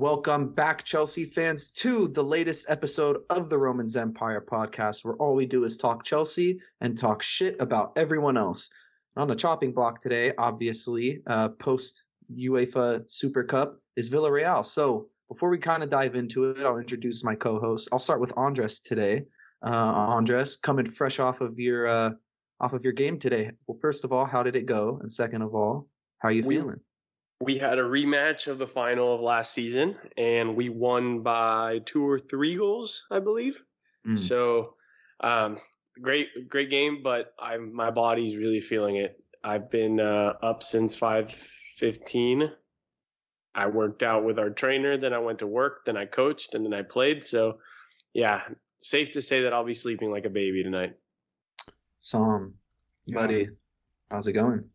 Welcome back, Chelsea fans, to the latest episode of the Romans Empire podcast, where all we do is talk Chelsea and talk shit about everyone else. On the chopping block today, obviously, uh, post UEFA Super Cup is Villarreal. So before we kind of dive into it, I'll introduce my co-host. I'll start with Andres today. Uh, Andres, coming fresh off of your uh, off of your game today. Well, first of all, how did it go? And second of all, how are you We- feeling? We had a rematch of the final of last season, and we won by two or three goals, I believe. Mm. So, um, great, great game, but I my body's really feeling it. I've been uh, up since five fifteen. I worked out with our trainer, then I went to work, then I coached, and then I played. So, yeah, safe to say that I'll be sleeping like a baby tonight. Sam, buddy, how's it going?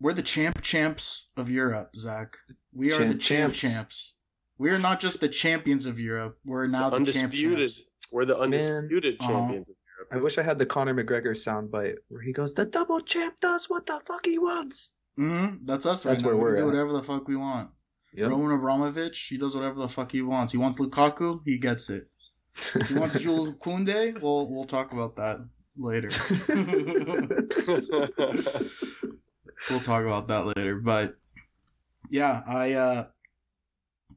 We're the champ champs of Europe, Zach. We are Champ the champ champs. champs. We are not just the champions of Europe. We're now the, champ undisputed. champs. We're the undisputed Uh-huh. champions of Europe. I wish I had the Conor McGregor soundbite where he goes, "The double champ does what the fuck he wants." hmm That's us right That's now. where we we're can do whatever the fuck we want. Yep. Roman Abramovich, he does whatever the fuck he wants. He wants Lukaku, he gets it. He wants Jules Koundé, we'll we'll talk about that later. we'll talk about that later. But yeah, I uh,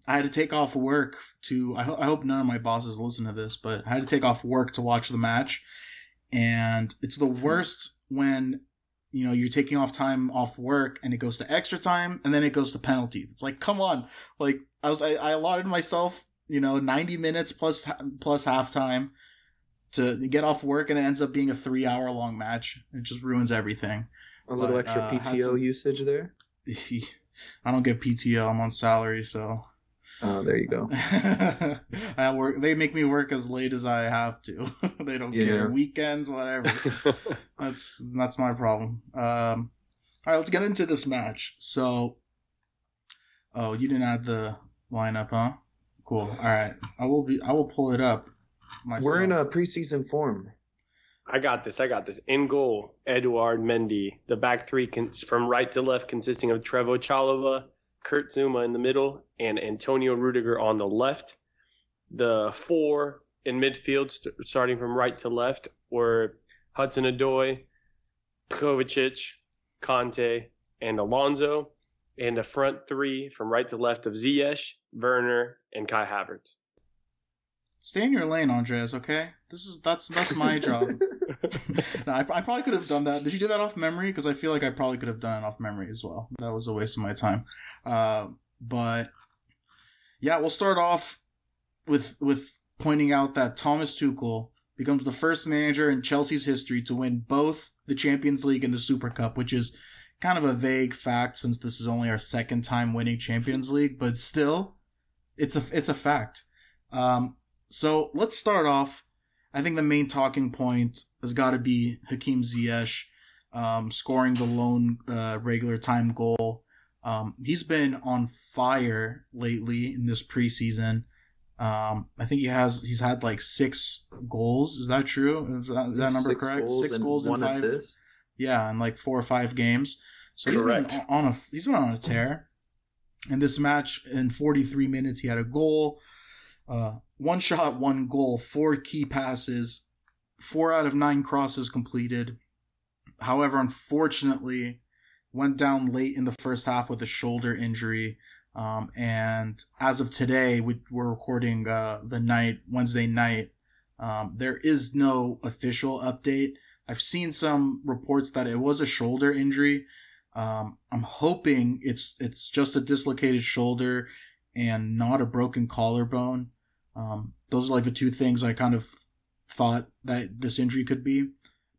I had to take off work to. I, ho- I hope none of my bosses listen to this, but I had to take off work to watch the match, and it's the worst when you know you're taking off time off work and it goes to extra time and then it goes to penalties. It's like, come on, like I was I, I allotted myself you know 90 minutes plus plus halftime to get off work and it ends up being a three hour long match. It just ruins everything. A little But, extra uh, PTO some- usage there. I don't get PTO. I'm on salary, so Oh, there you go. I work. They make me work as late as I have to. they don't Yeah. care. Weekends, whatever. that's that's my problem. Um, all right, let's get into this match. So, oh, you didn't add the lineup, huh? Cool. All right, I will be. I will pull it up. Myself. We're in a preseason form. I got this. I got this. In goal, Édouard Mendy. The back three cons- from right to left consisting of Trevoh Chalobah, Kurt Zouma in the middle, and Antonio Rudiger on the left. The four in midfield, st- starting from right to left, were Hudson Odoi, Kovacic, Kanté, and Alonso. And the front three from right to left of Ziyech, Werner, and Kai Havertz. Stay in your lane, Andreas. Okay. This is that's that's my job. no, I, I probably could have done that. Did you do that off memory? Because I feel like I probably could have done it off memory as well. That was a waste of my time. Uh, but yeah, we'll start off with with pointing out that Thomas Tuchel becomes the first manager in Chelsea's history to win both the Champions League and the Super Cup, which is kind of a vague fact since this is only our second time winning Champions League, but still, it's a it's a fact. Um, so let's start off. I think the main talking point has got to be Hakim Ziyech um, scoring the lone uh, regular time goal. Um, he's been on fire lately in this preseason. Um, I think he has he's had like six goals. Is that true? Is that, is that number Six correct? Goals six and goals in one five. assist. Yeah, in like four or five games. So he's been on a he's been on a tear. In this match, in 43 minutes, he had a goal, uh, one shot, one goal, four key passes, four out of nine crosses completed. However, unfortunately, went down late in the first half with a shoulder injury. Um, and as of today, we, we're recording uh, the night Wednesday night. Um, there is no official update. I've seen some reports that it was a shoulder injury. Um, I'm hoping it's it's just a dislocated shoulder and not a broken collarbone. Um, those are like the two things I kind of thought that this injury could be.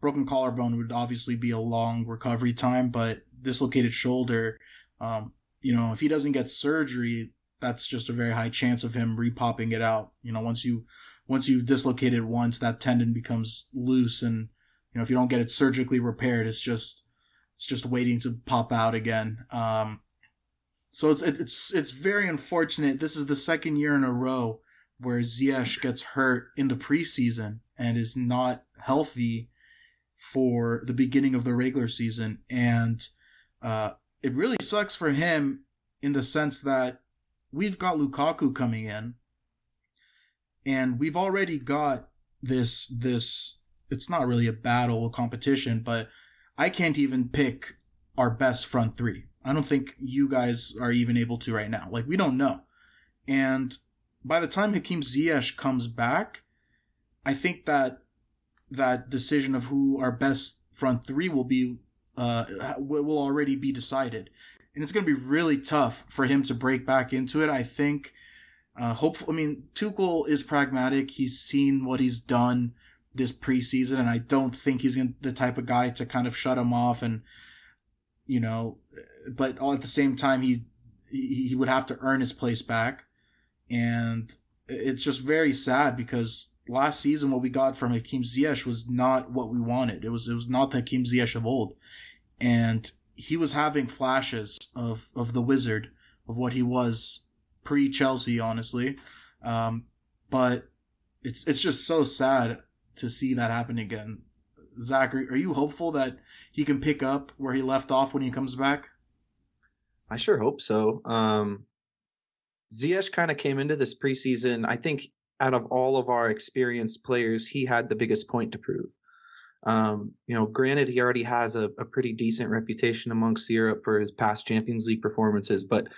Broken collarbone would obviously be a long recovery time, but dislocated shoulder, um, you know, if he doesn't get surgery, that's just a very high chance of him repopping it out. You know, once you once you've dislocated once, that tendon becomes loose, and you know if you don't get it surgically repaired, it's just it's just waiting to pop out again. Um, so it's it's it's very unfortunate. This is the second year in a row where Ziyech gets hurt in the preseason and is not healthy for the beginning of the regular season, and uh, it really sucks for him in the sense that we've got Lukaku coming in, and we've already got this this. It's not really a battle, a competition, but I can't even pick our best front three. I don't think you guys are even able to right now. Like we don't know, and by the time Hakim Ziyech comes back, I think that that decision of who our best front three will be uh, will already be decided, and it's going to be really tough for him to break back into it. I think. Uh, hopefully, I mean, Tuchel is pragmatic. He's seen what he's done this preseason, and I don't think he's the type of guy to kind of shut him off and, you know, but all at the same time, he he would have to earn his place back, and it's just very sad because last season what we got from Hakim Ziyech was not what we wanted. It was it was not the Hakim Ziyech of old, and he was having flashes of of the wizard of what he was pre Chelsea, honestly. Um, but it's it's just so sad to see that happen again. Zach, are, are you hopeful that he can pick up where he left off when he comes back? I sure hope so. Um, Ziyech kind of came into this preseason. I think out of all of our experienced players, he had the biggest point to prove. Um, you know, granted, he already has a, a, pretty decent reputation amongst Europe for his past Champions League performances, but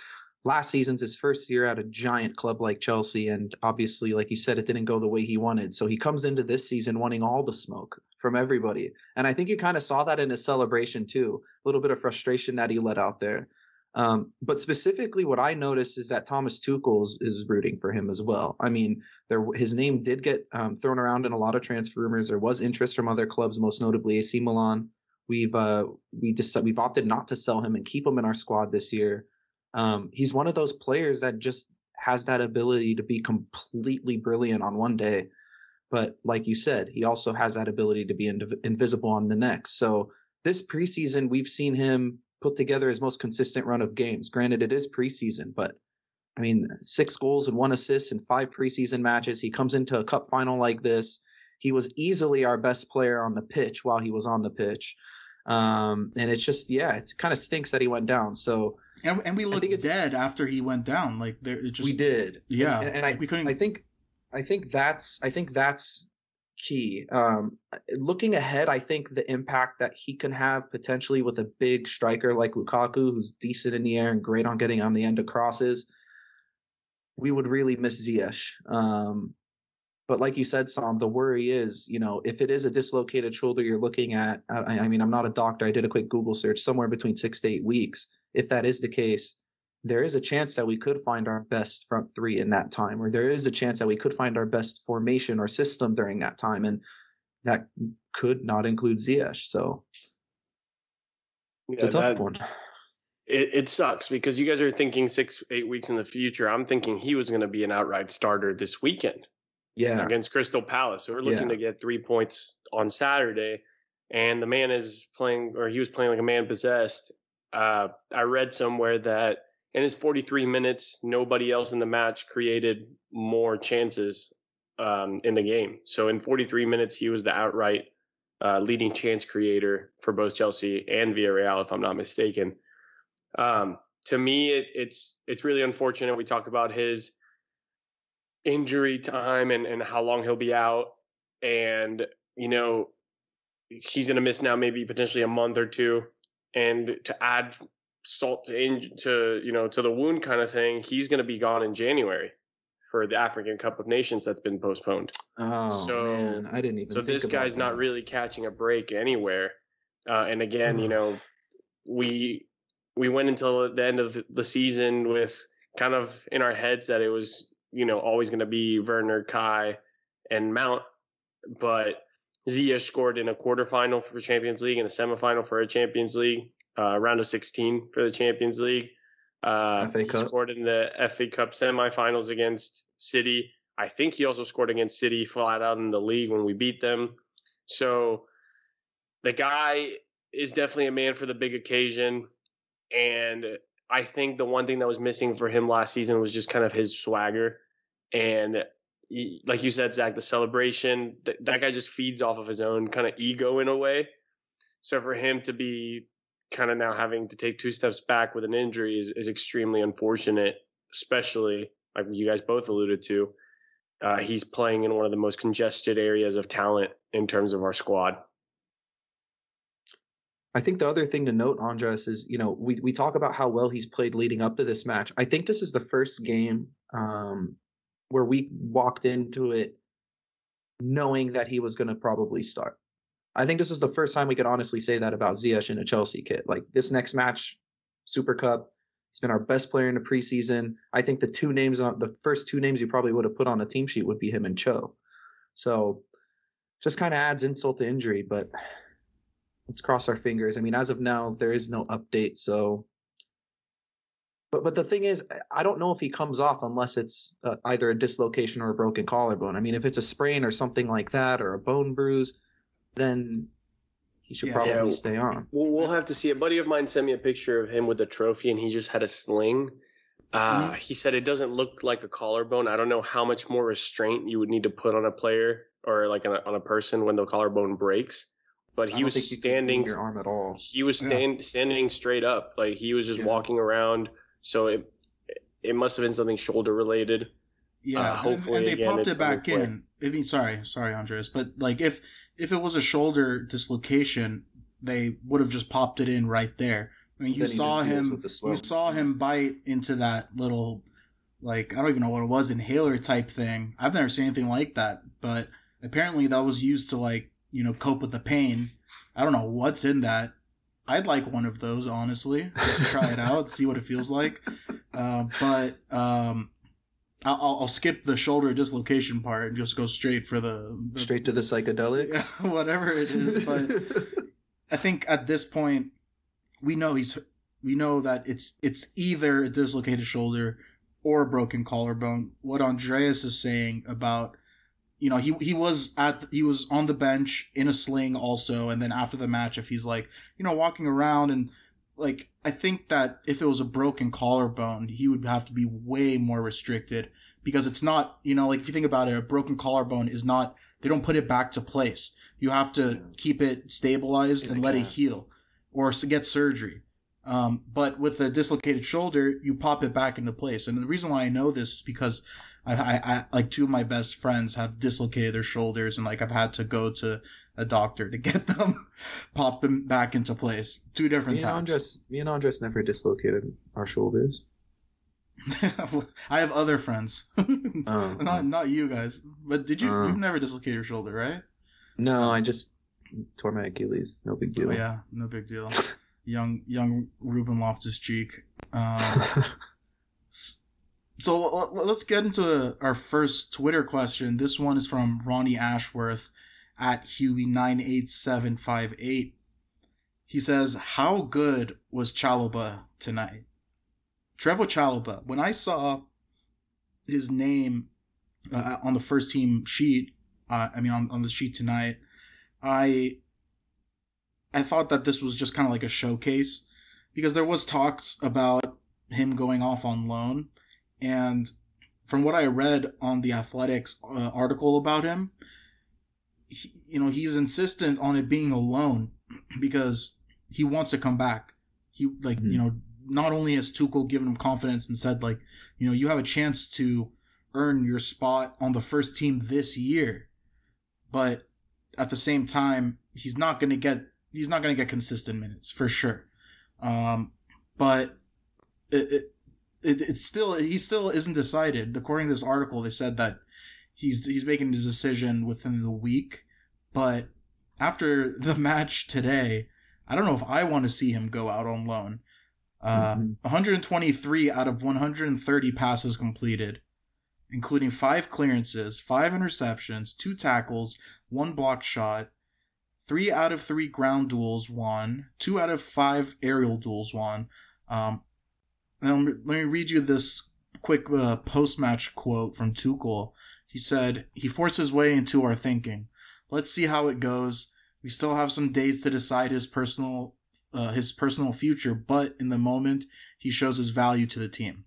last season's his first year at a giant club like Chelsea, and obviously, like you said, it didn't go the way he wanted. So he comes into this season wanting all the smoke from everybody, and I think you kind of saw that in his celebration too. A little bit of frustration that he let out there. Um, but specifically, what I noticed is that Thomas Tuchel is, rooting for him as well. I mean, there his name did get um, thrown around in a lot of transfer rumors. There was interest from other clubs, most notably AC Milan. We've uh, we just we've opted not to sell him and keep him in our squad this year. Um, he's one of those players that just has that ability to be completely brilliant on one day, but like you said, he also has that ability to be invisible on the next. So this preseason, we've seen him put together his most consistent run of games. Granted, it is preseason, but I mean, six goals and one assist in five preseason matches. He comes into a cup final like this. He was easily our best player on the pitch while he was on the pitch. Um, and it's just, yeah, it kind of stinks that he went down. So, and, and we looked dead after he went down. Like there, it just, we did. Yeah. And, and I, we couldn't, I think, I think that's, I think that's key. Um, looking ahead, I think the impact that he can have potentially with a big striker like Lukaku, who's decent in the air and great on getting on the end of crosses, we would really miss Ziyech. Um, but like you said, Sam, the worry is, you know, if it is a dislocated shoulder you're looking at, I, I mean, I'm not a doctor. I did a quick Google search, somewhere between six to eight weeks. If that is the case, there is a chance that we could find our best front three in that time, or there is a chance that we could find our best formation or system during that time, and that could not include Ziyech. So it's yeah, a tough that, one. It, it sucks because you guys are thinking six, eight weeks in the future. I'm thinking he was going to be an outright starter this weekend. Yeah, against Crystal Palace. So we're looking yeah. to get three points on Saturday, and the man is playing, or he was playing like a man possessed. Uh, I read somewhere that in his 43 minutes, nobody else in the match created more chances um, in the game. So in 43 minutes, he was the outright uh, leading chance creator for both Chelsea and Villarreal, if I'm not mistaken. Um, to me, it, it's it's really unfortunate. We talk about his injury time and, and how long he'll be out, and you know he's going to miss now maybe potentially a month or two. And to add salt to, in, to you know to the wound kind of thing, he's going to be gone in January for the African Cup of Nations that's been postponed. Oh so, man, I didn't even. So this guy's that. not really catching a break anywhere. Uh, and again, you know, we we went until the end of the season with kind of in our heads that it was you know always going to be Werner, Kai, and Mount, but Zia scored in a quarterfinal for Champions League and a semifinal for a Champions League uh, round of 16 for the Champions League. Uh, Cup. scored in the FA Cup semifinals against City. I think he also scored against City flat out in the league when we beat them. So the guy is definitely a man for the big occasion. And I think the one thing that was missing for him last season was just kind of his swagger. And like you said, Zach, the celebration, that, that guy just feeds off of his own kind of ego in a way. So for him to be kind of now having to take two steps back with an injury is, is extremely unfortunate. especially like you guys both alluded to, uh, he's playing in one of the most congested areas of talent in terms of our squad. I think the other thing to note, Andres, is you know we we talk about how well he's played leading up to this match. I think this is the first game um, where we walked into it knowing that he was going to probably start. I think this is the first time we could honestly say that about Ziyech in a Chelsea kit. Like this next match, Super Cup, he's been our best player in the preseason. I think the two names on the first two names you probably would have put on a team sheet would be him and Cho. So just kind of adds insult to injury, but let's cross our fingers. I mean, as of now, there is no update, so. But but the thing is, I don't know if he comes off unless it's uh, either a dislocation or a broken collarbone. I mean, if it's a sprain or something like that, or a bone bruise, then he should Yeah. probably Yeah. stay on. We'll, we'll have to see. A buddy of mine sent me a picture of him with a trophy, and he just had a sling. Uh, Mhm. He said it doesn't look like a collarbone. I don't know how much more restraint you would need to put on a player or like on a, on a person when the collarbone breaks. But he was think you standing. your arm at all. He was Yeah. standing straight up, like he was just Yeah. walking around. So it it must have been something shoulder related. Yeah, Uh, and- hopefully, and, they again, popped it back in. I mean, sorry, sorry, Andres, but like if if it was a shoulder dislocation, they would have just popped it in right there. I mean, you saw him, you saw him bite into that little, like I don't even know what it was, inhaler type thing. I've never seen anything like that, but apparently that was used to like you know cope with the pain. I don't know what's in that. I'd like one of those honestly, just to try it out, see what it feels like. Uh, but um, I'll, I'll skip the shoulder dislocation part and just go straight for the, the Straight to the psychedelic, whatever it is. But I think at this point, we know he's we know that it's it's either a dislocated shoulder or a broken collarbone. What Andreas is saying about you know he he was at he was on the bench in a sling also, and then after the match, if he's like you know walking around and like I think that if it was a broken collarbone, he would have to be way more restricted because it's not you know like if you think about it, a broken collarbone is not they don't put it back to place. You have to Yeah. keep it stabilized In and let it heal, or get surgery. Um, but with a dislocated shoulder, you pop it back into place. And the reason why I know this is because I, I, I like two of my best friends have dislocated their shoulders, and like I've had to go to a doctor to get them pop them back into place two different me and times. Andres, me and Andres never dislocated our shoulders. I have other friends, Oh, not not you guys. But did you? Uh. You've never dislocated your shoulder, right? no, I just tore my Achilles. No big deal. Oh, yeah, no big deal. young young Ruben Loftus Cheek. Um, so l- let's get into our first Twitter question. This one is from Ronnie Ashworth at Huey98758. He says, How good was Chalobah tonight? Trevor Chalobah, when I saw his name uh, on the first team sheet, uh, I mean, on, on the sheet tonight, I I thought that this was just kind of like a showcase because there was talks about him going off on loan and from what I read on the Athletics uh, article about him he, you know he's insistent on it being alone because he wants to come back he like Mhm. you know not only has Tuchel given him confidence and said like you know you have a chance to earn your spot on the first team this year but at the same time he's not going to get he's not going to get consistent minutes for sure. Um, but it, it, it it's still he still isn't decided. According to this article, they said that he's he's making his decision within the week. But after the match today, I don't know if I want to see him go out on loan. Uh, Mhm. 123 out of 130 passes completed, including five clearances, five interceptions, two tackles, one blocked shot, three out of three ground duels won, two out of five aerial duels won. Um, now let me- let me read you this quick uh, post match quote from Tuchel. He said, He forced his way into our thinking. Let's see how it goes. We still have some days to decide his personal uh, his personal future, but in the moment, he shows his value to the team.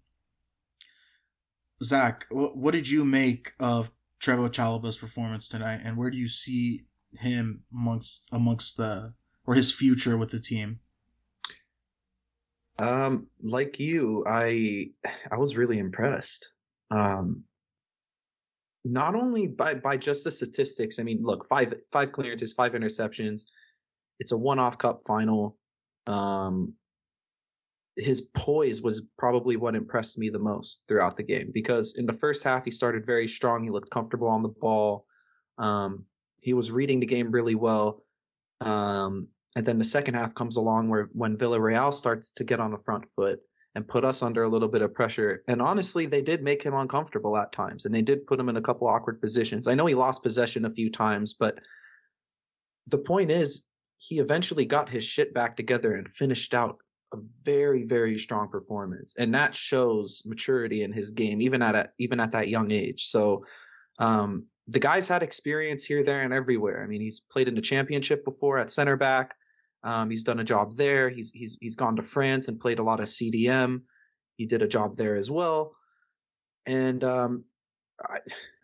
Zach, what did you make of Trevoh Chalobah's performance tonight, and where do you see him amongst amongst the or his future with the team? Um, like you, I I was really impressed. Um, not only by by just the statistics. I mean, look, five five clearances, five interceptions. It's a one-off cup final. Um, his poise was probably what impressed me the most throughout the game because in the first half he started very strong. He looked comfortable on the ball. Um, he was reading the game really well. Um, and then the second half comes along where when Villarreal starts to get on the front foot and put us under a little bit of pressure. And honestly, they did make him uncomfortable at times and they did put him in a couple awkward positions. I know he lost possession a few times, but the point is he eventually got his shit back together and finished out a very very strong performance and that shows maturity in his game even at a, even at that young age so um, the guy's had experience here there and everywhere i mean he's played in the championship before at center back um, he's done a job there. He's he's he's gone to france and played a lot of cdm he did a job there as well. And um, I,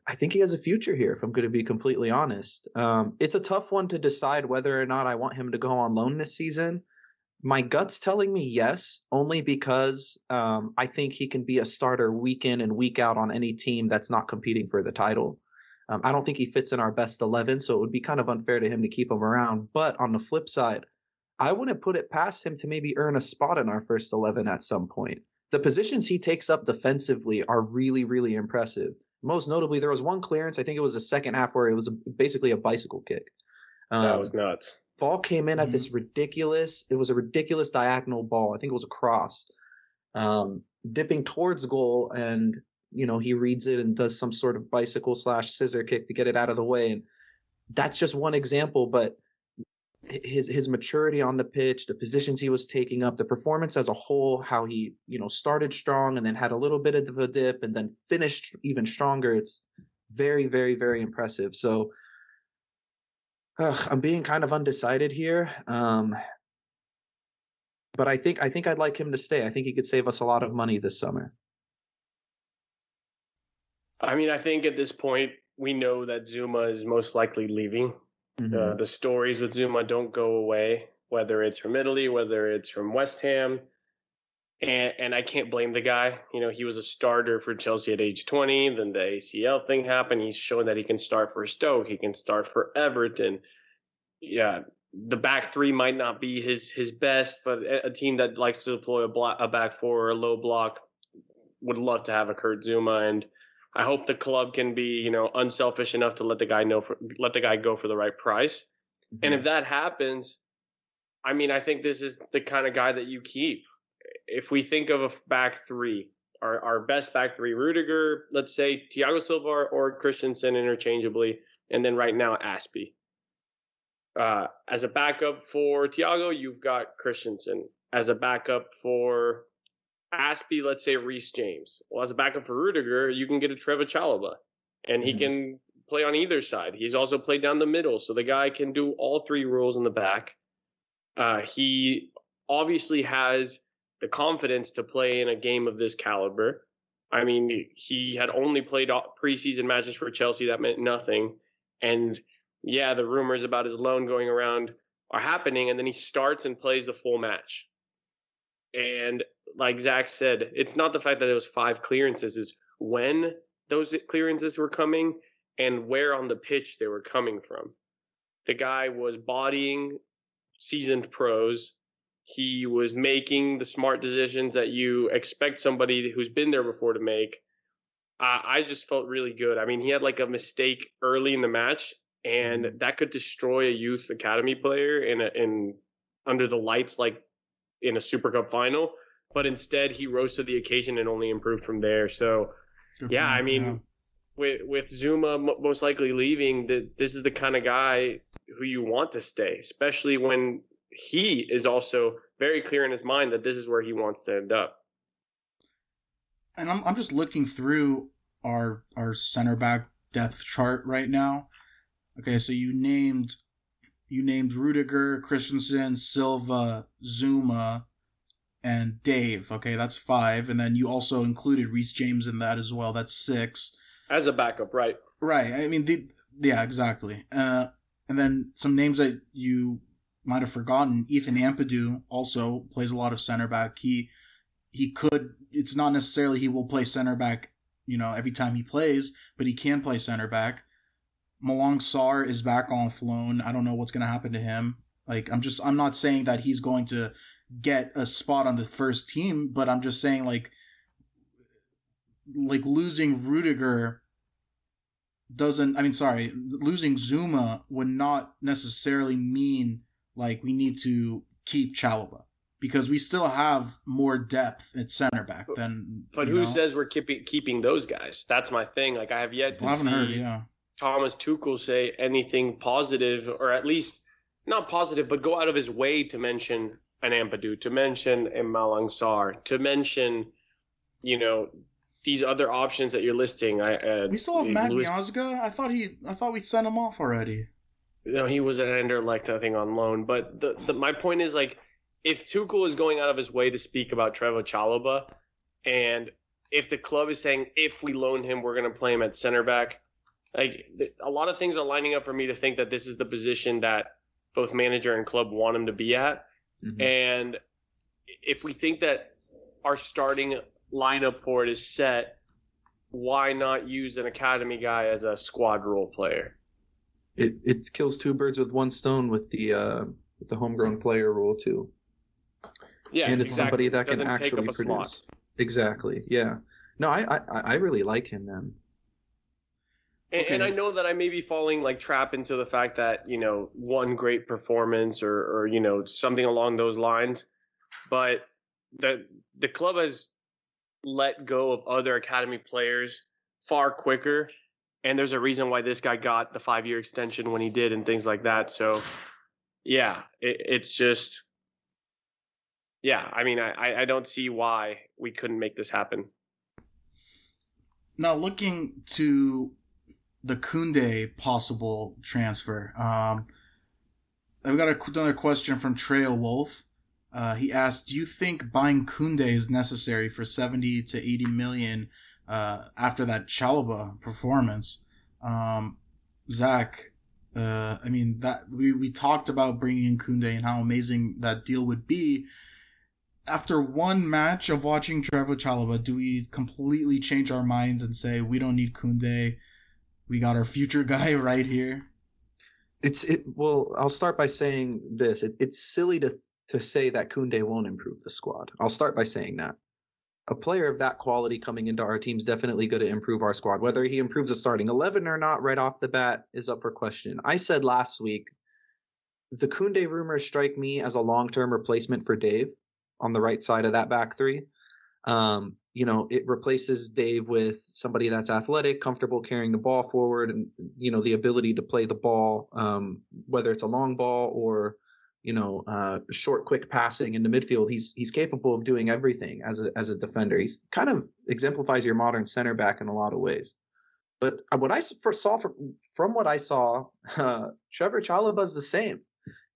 I think he has a future here if i'm going to be completely honest. Um, it's a tough one to decide whether or not i want him to go on loan this season. My gut's telling me yes, only because um, I think he can be a starter week in and week out on any team that's not competing for the title. Um, I don't think he fits in our best 11, so it would be kind of unfair to him to keep him around. But on the flip side, I wouldn't put it past him to maybe earn a spot in our first 11 at some point. The positions he takes up defensively are really, really impressive. Most notably, there was one clearance, I think it was the second half, where it was a, basically a bicycle kick. Um, that was nuts. Ball came in at mm-hmm. this ridiculous. It was a ridiculous diagonal ball. I think it was a cross, um, dipping towards goal, and you know he reads it and does some sort of bicycle slash scissor kick to get it out of the way. And that's just one example, but his his maturity on the pitch, the positions he was taking up, the performance as a whole, how he you know started strong and then had a little bit of a dip and then finished even stronger. It's very very very impressive. So uh, I'm being kind of undecided here. Um, but I think I think I'd like him to stay. I think he could save us a lot of money this summer. I mean, I think at this point we know that Zouma is most likely leaving. Mm-hmm. Uh, the stories with Zouma don't go away, whether it's from Italy, whether it's from West Ham, and and I can't blame the guy. You know, he was a starter for Chelsea at age 20. Then the ACL thing happened. He's shown that he can start for Stoke. He can start for Everton. Yeah, the back three might not be his his best, but a team that likes to deploy a, block, a back four or a low block would love to have a Kurt Zouma. And I hope the club can be you know unselfish enough to let the guy know for, let the guy go for the right price. Mm-hmm. And if that happens, I mean, I think this is the kind of guy that you keep if we think of a back three, our, our best back three, Rudiger, let's say Thiago Silva or Christensen interchangeably, and then right now Azpi. Uh, as a backup for Thiago, you've got Christensen. As a backup for Azpi, let's say Reece James. Well, as a backup for Rudiger, you can get a Trevor Chalobah, and he mm-hmm. can play on either side. He's also played down the middle, so the guy can do all three roles in the back. Uh, he obviously has the confidence to play in a game of this caliber. I mean, he had only played preseason matches for Chelsea. That meant nothing. And yeah, the rumors about his loan going around are happening. And then he starts and plays the full match. And like Zach said, it's not the fact that it was five clearances, is when those clearances were coming and where on the pitch they were coming from. The guy was bodying seasoned pros he was making the smart decisions that you expect somebody who's been there before to make. Uh, I just felt really good. I mean, he had like a mistake early in the match, and mm-hmm. that could destroy a youth academy player in a, in under the lights, like in a Super Cup final. But instead, he rose to the occasion and only improved from there. So, good yeah, point, I mean, yeah. with with Zouma most likely leaving, that this is the kind of guy who you want to stay, especially when he is also very clear in his mind that this is where he wants to end up. And I'm I'm just looking through our our center back depth chart right now. Okay, so you named you named Rudiger, Christensen, Silva, Zouma, and Dave. Okay, that's five, and then you also included Reece James in that as well. That's six. As a backup, right? Right. I mean, the, yeah, exactly. Uh, and then some names that you might have forgotten, Ethan Ampadu also plays a lot of center back. He he could. It's not necessarily he will play center back, you know, every time he plays, but he can play center back. Malang Sarr is back on loan. I don't know what's gonna happen to him. Like I'm just I'm not saying that he's going to get a spot on the first team, but I'm just saying like like losing Rudiger doesn't I mean sorry, losing Zouma would not necessarily mean like we need to keep Chalobah because we still have more depth at center back than But who know? says we're keeping keeping those guys? That's my thing. Like I have yet to see heard, yeah. Thomas Tuchel say anything positive or at least not positive, but go out of his way to mention an Ampadu, to mention a Malang Sarr, to mention, you know, these other options that you're listing. I uh, we still have Matt Louis... Miazga. I thought he, I thought we'd sent him off already. No, he was an Anderlecht, I think, on loan. But the, the my point is like, if Tuchel is going out of his way to speak about Trevoh Chalobah, and if the club is saying if we loan him, we're going to play him at center back, like a lot of things are lining up for me to think that this is the position that both manager and club want him to be at. Mm-hmm. And if we think that our starting lineup for it is set, why not use an academy guy as a squad role player? It it kills two birds with one stone with the uh, with the homegrown player rule too. Yeah, and it's exactly. somebody that can actually produce. Slot. Exactly. Yeah. No, I, I I really like him, man. And, okay. and, I know that I may be falling like trap into the fact that you know one great performance or or you know something along those lines, but the the club has let go of other academy players far quicker, and there's a reason why this guy got the five year extension when he did and things like that. So yeah, it, it's just yeah. I mean, I I don't see why we couldn't make this happen. Now looking to the Koundé possible transfer. Um, I've got a, another question from Trail Wolf. Uh, he asked, "Do you think buying Koundé is necessary for 70 to 80 million uh, after that Chalobah performance?" Um, Zach, uh, I mean that we, we talked about bringing in Koundé and how amazing that deal would be. After one match of watching Trevor Chalobah, do we completely change our minds and say we don't need Koundé? We got our future guy right here. It's it. Well, I'll start by saying this. It, it's silly to to say that Koundé won't improve the squad. I'll start by saying that a player of that quality coming into our team is definitely going to improve our squad. Whether he improves the starting eleven or not, right off the bat, is up for question. I said last week the Koundé rumors strike me as a long term replacement for Dave on the right side of that back three. Um, you know, it replaces Dave with somebody that's athletic, comfortable carrying the ball forward, and you know the ability to play the ball, um, whether it's a long ball or you know uh, short, quick passing in the midfield. He's he's capable of doing everything as a as a defender. He's kind of exemplifies your modern center back in a lot of ways. But what I first saw from from what I saw, uh, Trevoh Chalobah is the same.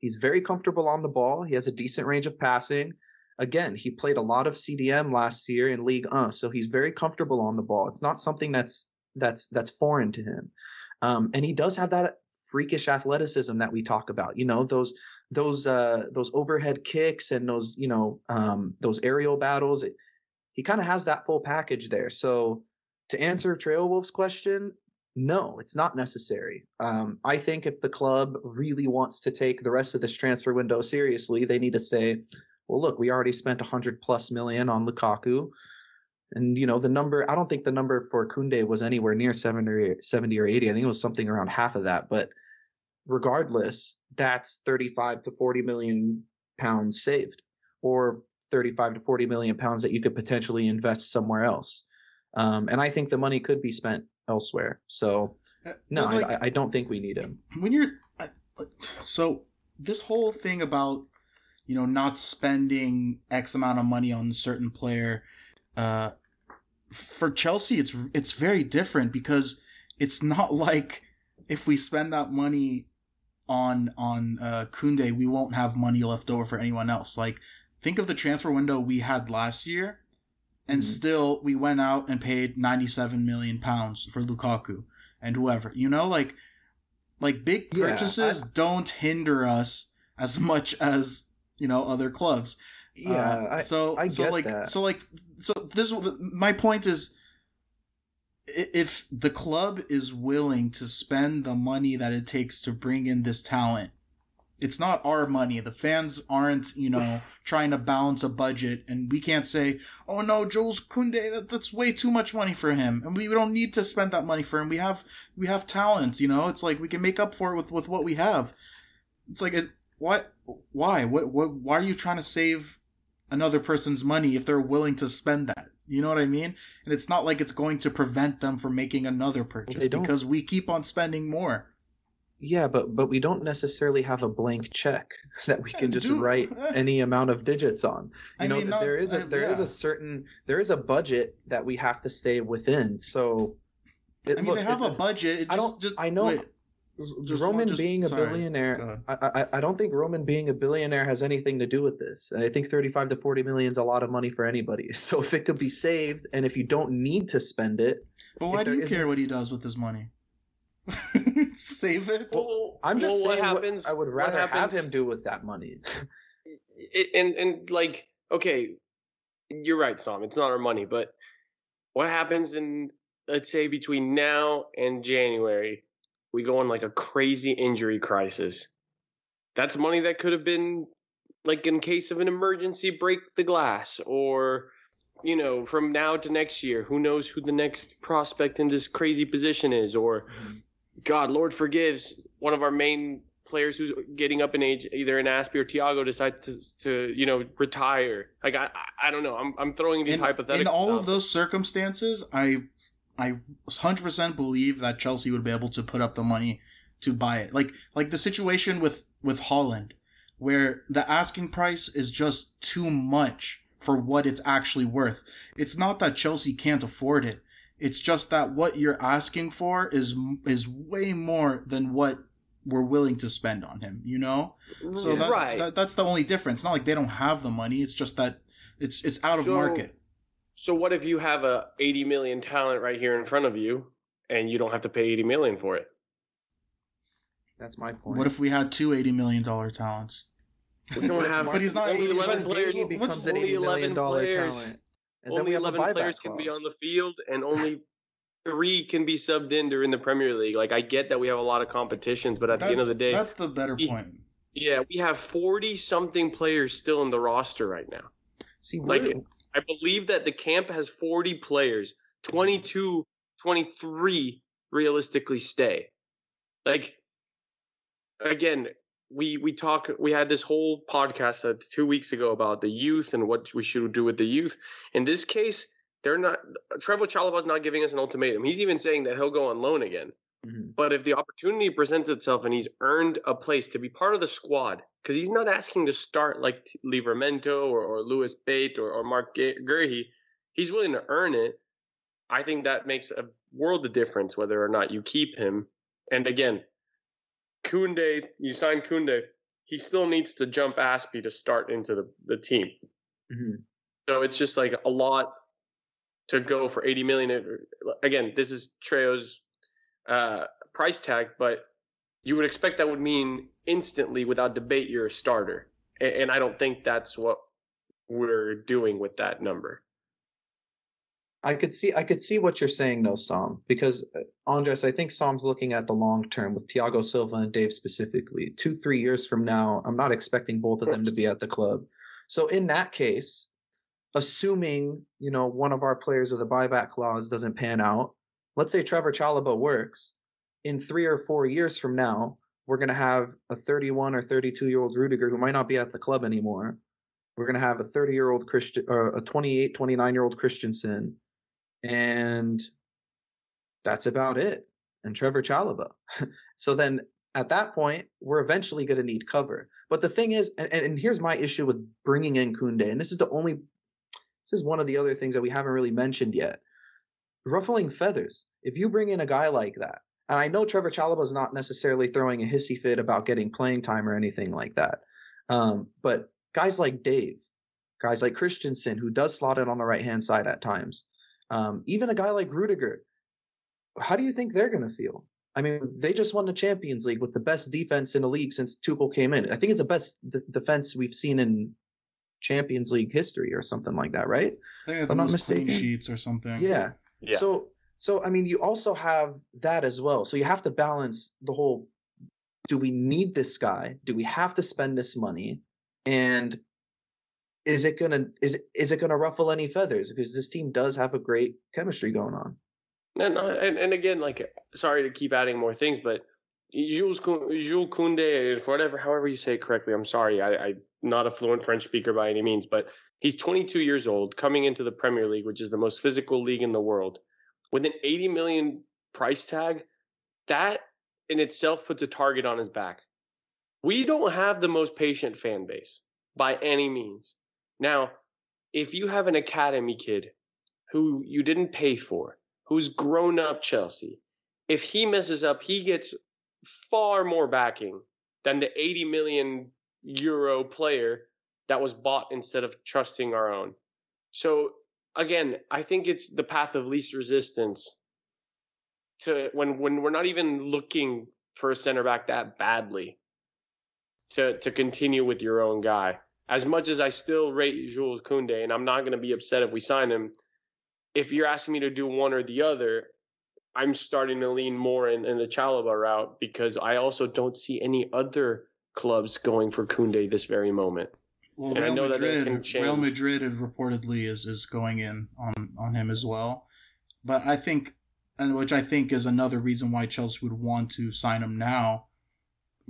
He's very comfortable on the ball. He has a decent range of passing again, he played a lot of CDM last year in Ligue 1, so he's very comfortable on the ball. It's not something that's that's that's foreign to him. Um, and he does have that freakish athleticism that we talk about. You know, those those uh, those overhead kicks and those you know um, those aerial battles. It, he kind of has that full package there. So to answer Trail Wolf's question, no, it's not necessary. Um, I think if the club really wants to take the rest of this transfer window seriously, they need to say, well, look, we already spent 100 plus million on Lukaku. And, you know, the number, I don't think the number for Koundé was anywhere near 70 or, 70 or 80. I think it was something around half of that. But regardless, that's 35 to 40 million pounds saved or 35 to 40 million pounds that you could potentially invest somewhere else. Um, and I think the money could be spent elsewhere. So, uh, no, like, I, I, don't think we need him. When you're, so this whole thing about you know, not spending X amount of money on a certain player. Uh, for Chelsea, it's it's very different because it's not like if we spend that money on on uh, Koundé, we won't have money left over for anyone else. Like, think of the transfer window we had last year, and mm-hmm. still we went out and paid 97 million pounds for Lukaku and whoever. You know, like like big purchases yeah, I... don't hinder us as much as you know other clubs. Yeah, Uh, I, so I so get like that. so like so this my point is if the club is willing to spend the money that it takes to bring in this talent it's not our money. The fans aren't you know trying to balance a budget. And we can't say oh no Jules Koundé that, that's way too much money for him. And we don't need to spend that money for him. We have we have talent you know? It's like we can make up for it with with what we have. It's like it, what why? What what why are you trying to save another person's money if they're willing to spend that? You know what i mean? And it's not like it's going to prevent them from making another purchase because we keep on spending more. Yeah, but but we don't necessarily have a blank check that we can just write any amount of digits on. You I know, mean, that not- there is a uh, there is yeah. a certain there is a budget that we have to stay within. So it, i mean look, they have it- a budget. Just, I don't just I know wait, just Roman just- being a sorry. billionaire I, I I don't think Roman being a billionaire has anything to do with this. I think 35 to 40 million is a lot of money for anybody. So if it could be saved and if you don't need to spend it, but why do there you care what he does with his money save it Well, I'm just well, saying what what happens, I would what rather have him do with that money. it, and and like okay, you're right, Sam. It's not our money, but what happens in let's say between now and January, we go on like a crazy injury crisis. That's money that could have been like in case of an emergency, break the glass, or you know, from now to next year, who knows who the next prospect in this crazy position is, or mm-hmm. God, Lord forgives, one of our main players who's getting up in age, either in Azpi or Thiago, decide to, to you know, retire. Like I, I, I don't know. I'm, I'm throwing these in, hypotheticals. in all out of those circumstances, I I 100% believe that Chelsea would be able to put up the money to buy it. Like like the situation with with Haaland where the asking price is just too much for what it's actually worth. It's not that Chelsea can't afford it. It's just that what you're asking for is is way more than what we're willing to spend on him, you know? So that, right. that that's the only difference. It's not like they don't have the money. It's just that it's it's out of market. So what if you have a 80 million talent right here in front of you, and you don't have to pay 80 million for it? That's my point. What if we had two eighty million dollar talents? We don't have. But he's not- only he's 11 not- players. He what's becomes an 80 million dollar players. talent, and then only we have a 11 buyback players can be on the field, and only three can be subbed in during the Premier League. Like I get that we have a lot of competitions, but at the end of the day, that's the better he- point. yeah, we have 40 something players still in the roster right now. See, Like, we're- I believe that the camp has 40 players, 22, 23 realistically stay. Like, again, we we talk. We had this whole podcast uh, two weeks ago about the youth and what we should do with the youth. In this case, they're not. Trevor Chalobah's not giving us an ultimatum. He's even saying that he'll go on loan again. Mhm. But if the opportunity presents itself and he's earned a place to be part of the squad, because he's not asking to start like Livramento or, or Lewis Bate or, or Marc Guéhi, he's willing to earn it. I think that makes a world of difference whether or not you keep him. And again, Koundé, you sign Koundé, he still needs to jump Azpi to start into the, the team. Mhm. So it's just like a lot to go for 80 million. Again, this is Treo's uh, price tag, but you would expect that would mean instantly, without debate, you're a starter. And, and I don't think that's what we're doing with that number. I could see I could see what you're saying though, Sam, because uh, Andres, I think Sam's looking at the long term with Thiago Silva and Dave specifically. Two, three years from now, I'm not expecting both of them to be at the club. So in that case, assuming you know one of our players with a buyback clause doesn't pan out, let's say Trevor Chalobah works, in three or four years from now, we're gonna have a 31 or 32 year old Rudiger who might not be at the club anymore. We're gonna have a 30 year old Christian, or uh, a 28, 29 year old Christensen and that's about it. And Trevor Chalobah. so then at that point, we're eventually going to need cover. But the thing is, and, and here's my issue with bringing in Koundé, and this is the only, this is one of the other things that we haven't really mentioned yet. Ruffling feathers. If you bring in a guy like that, and I know Trevor Chalobah is not necessarily throwing a hissy fit about getting playing time or anything like that, um, but guys like Dave, guys like Christensen, who does slot in on the right hand side at times, um, even a guy like Rudiger, how do you think they're going to feel? I mean, they just won the Champions League with the best defense in the league since Tuchel came in. I think it's the best d- defense we've seen in Champions League history or something like that, right? Had I'm not mistaken. sheets or something. Yeah. Yeah. So, so I mean, you also have that as well. So you have to balance the whole: Do we need this guy? Do we have to spend this money? And is it gonna is is it gonna ruffle any feathers? Because this team does have a great chemistry going on. And, uh, and and again, like, sorry to keep adding more things, but Jules Jules Koundé, whatever, however you say it correctly, I'm sorry, I, I'm not a fluent French speaker by any means, but he's 22 years old, coming into the Premier League, which is the most physical league in the world, with an 80 million price tag. That in itself puts a target on his back. We don't have the most patient fan base by any means. Now, if you have an academy kid who you didn't pay for, who's grown up Chelsea, if he messes up, he gets far more backing than the 80 million euro player that was bought instead of trusting our own. So again, I think it's the path of least resistance to when when we're not even looking for a center back that badly to to continue with your own guy. As much as I still rate Jules Koundé, and I'm not going to be upset if we sign him, if you're asking me to do one or the other, I'm starting to lean more in, in the Chalobah route because I also don't see any other clubs going for Koundé this very moment. Well, And I Real know that Madrid, can. Real Madrid is reportedly is is going in on on him as well. But I think, and which I think is another reason why Chelsea would want to sign him now.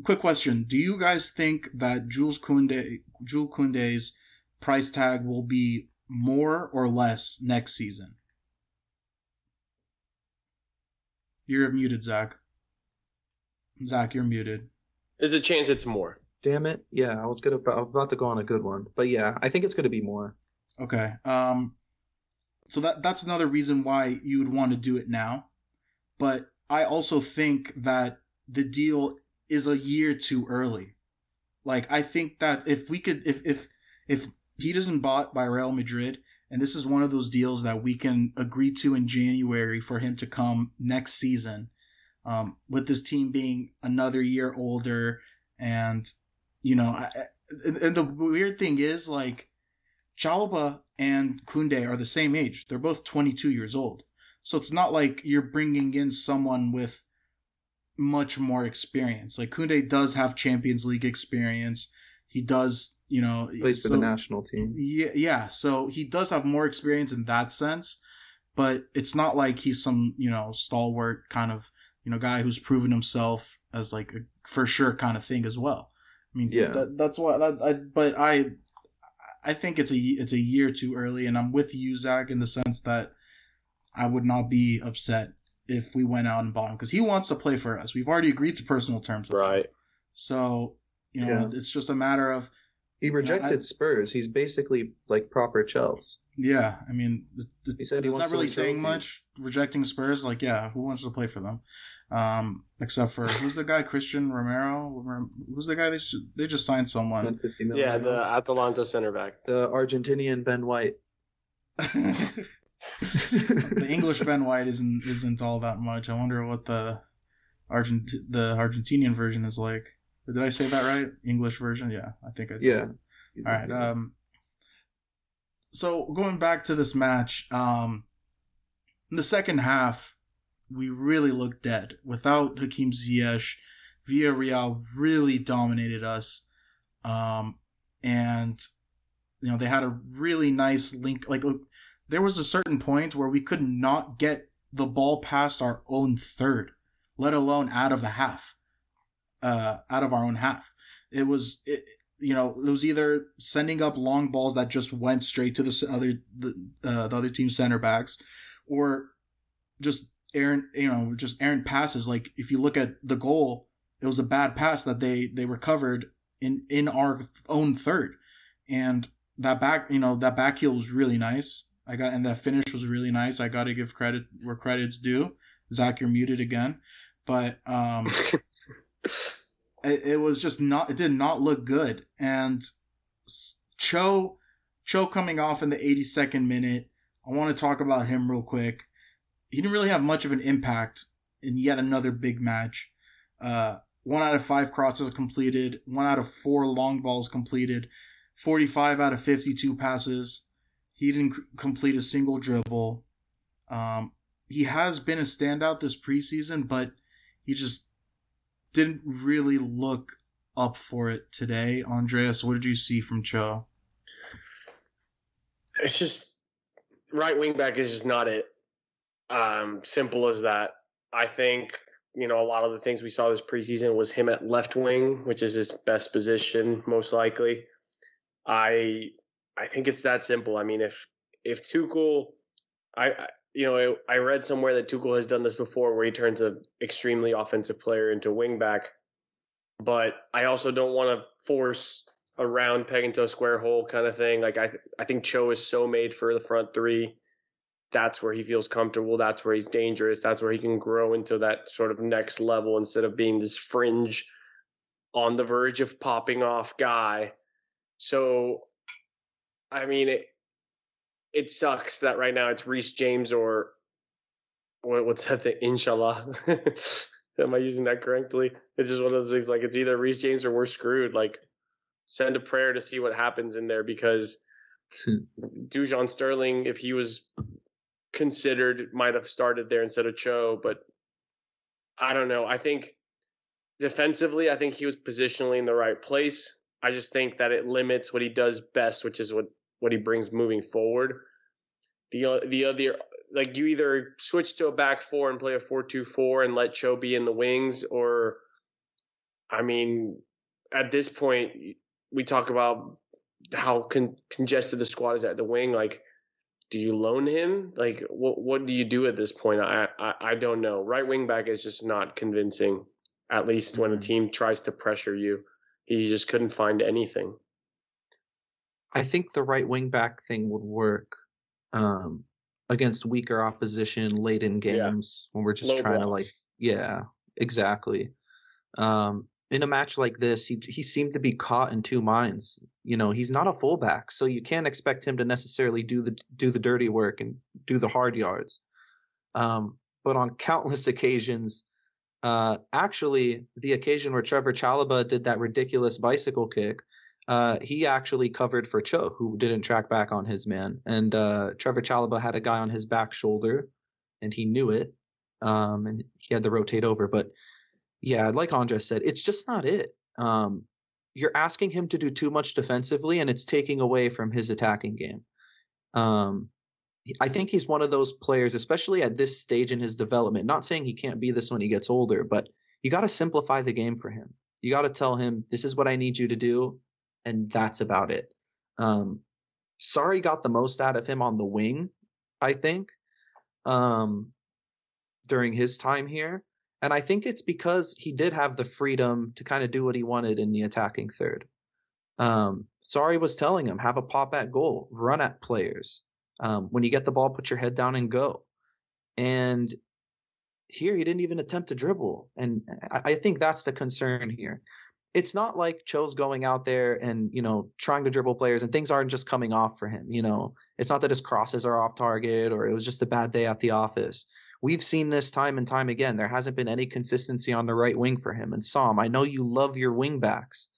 Quick question: Do you guys think that Jules Koundé, Jules Koundé's price tag will be more or less next season? You're muted, Zach. Zach, you're muted. There's a chance it's more. Damn it! Yeah, I was gonna I was about to go on a good one, but yeah, I think it's gonna be more. Okay. Um so that that's another reason why you would want to do it now. But I also think that the deal is a year too early. Like I think that if we could if if if he doesn't bought by Real Madrid and this is one of those deals that we can agree to in January for him to come next season um, with this team being another year older and you know I, and the weird thing is like Chalobah and Koundé are the same age. They're both 22 years old. So it's not like you're bringing in someone with much more experience. Like Koundé does have Champions League experience. He does, you know, Plays for the national team. yeah, yeah. So he does have more experience in that sense, but it's not like he's some, you know, stalwart kind of, you know, guy who's proven himself as like a for sure kind of thing as well. I mean, Yeah. that, that's why. That, I, but I, I think it's a it's a year too early, and I'm with you, Zach, in the sense that I would not be upset if we went out and bought him because he wants to play for us. We've already agreed to personal terms, with him. Right. So you know, Yeah. it's just a matter of He rejected I- Spurs. He's basically like proper Chels. Yeah, I mean, the, the, He said he wants not really saying much. Rejecting Spurs, like, yeah, who wants to play for them? Um, except for who's the guy? Christian Romero. Who's the guy? They they just signed someone. 150 million. Yeah, the Atalanta center back. the Argentinian Ben White. the English Ben White isn't isn't all that much. I wonder what the Argent the Argentinian version is like. Did I say that right? English version? Yeah, I think I did. Yeah. All right. Um, so going back to this match, um, in the second half, we really looked dead without Hakim Ziyech. Villarreal really dominated us, um, and you know they had a really nice link. Like there was a certain point where we could not get the ball past our own third, let alone out of the half, uh, out of our own half. It was it, you know, it was either sending up long balls that just went straight to the other the, uh, the other team center backs, or just errant, you know, just errant passes. Like if you look at the goal, it was a bad pass that they they recovered in in our own third, and that back, you know, that back heel was really nice. I got and that finish was really nice. I got to give credit where credit's due. Zach, you're muted again, but um it, it was just not it did not look good and cho cho coming off in the 82nd minute i want to talk about him real quick he didn't really have much of an impact in yet another big match. Uh, one out of five crosses completed, one out of four long balls completed, 45 out of 52 passes. He didn't c- complete a single dribble. Um, he has been a standout this preseason, but he just didn't really look up for it today. Andreas, what did you see from Cho? It's just right wing back is just not it. Um, simple as that. I think you know a lot of the things we saw this preseason was him at left wing, which is his best position most likely. I I think it's that simple. I mean, if if Tuchel, I, I you know I, read somewhere that Tuchel has done this before, where he turns an extremely offensive player into wing back. But I also don't want to force a round peg into a square hole kind of thing. Like I I think Cho is so made for the front three. That's where he feels comfortable. That's where he's dangerous. That's where he can grow into that sort of next level instead of being this fringe on the verge of popping off guy. So I mean it it sucks that right now it's Reece James or what, what's that thing? Inshallah. Am I using that correctly? It's just one of those things like it's either Reece James or we're screwed. Like send a prayer to see what happens in there because Dujon Sterling, if he was considered, might have started there instead of Cho. But I don't know. I think defensively, I think he was positionally in the right place. I just think that it limits what he does best, which is what what he brings moving forward. The the other like you either switch to a back four and play a four two four and let Cho be in the wings, or I mean, at this point, we talk about how con- congested the squad is at the wing. Like, do you loan him? Like, what what do you do at this point? I I, I don't know. Right wing back is just not convincing. At least when a team tries to pressure you, he just couldn't find anything. I think the right wing back thing would work um, against weaker opposition late in games yeah. when we're just Low trying blocks. to like, yeah, exactly. Um, in a match like this, he he seemed to be caught in two minds. You know, he's not a fullback, so you can't expect him to necessarily do the do the dirty work and do the hard yards. Um, but on countless occasions, uh, actually, the occasion where Trevoh Chalobah did that ridiculous bicycle kick, uh, he actually covered for Cho, who didn't track back on his man. And uh, Trevoh Chalobah had a guy on his back shoulder, and he knew it, um, and he had to rotate over. But yeah, like Andre said, it's just not it. Um, you're asking him to do too much defensively, and it's taking away from his attacking game. Um, I think he's one of those players, especially at this stage in his development. Not saying he can't be this when he gets older, but you got to simplify the game for him. You got to tell him, this is what I need you to do, and that's about it. Um, Sarri got the most out of him on the wing, I think, um, during his time here. And I think it's because he did have the freedom to kind of do what he wanted in the attacking third. Um, Sarri was telling him, have a pop at goal, run at players. Um, when you get the ball, put your head down and go. And here he didn't even attempt to dribble. And I, I think that's the concern here. It's not like Cho's going out there and, you know, trying to dribble players and things aren't just coming off for him. You know, it's not that his crosses are off target or it was just a bad day at the office. We've seen this time and time again. There hasn't been any consistency on the right wing for him. And Sam, I know you love your wing backs.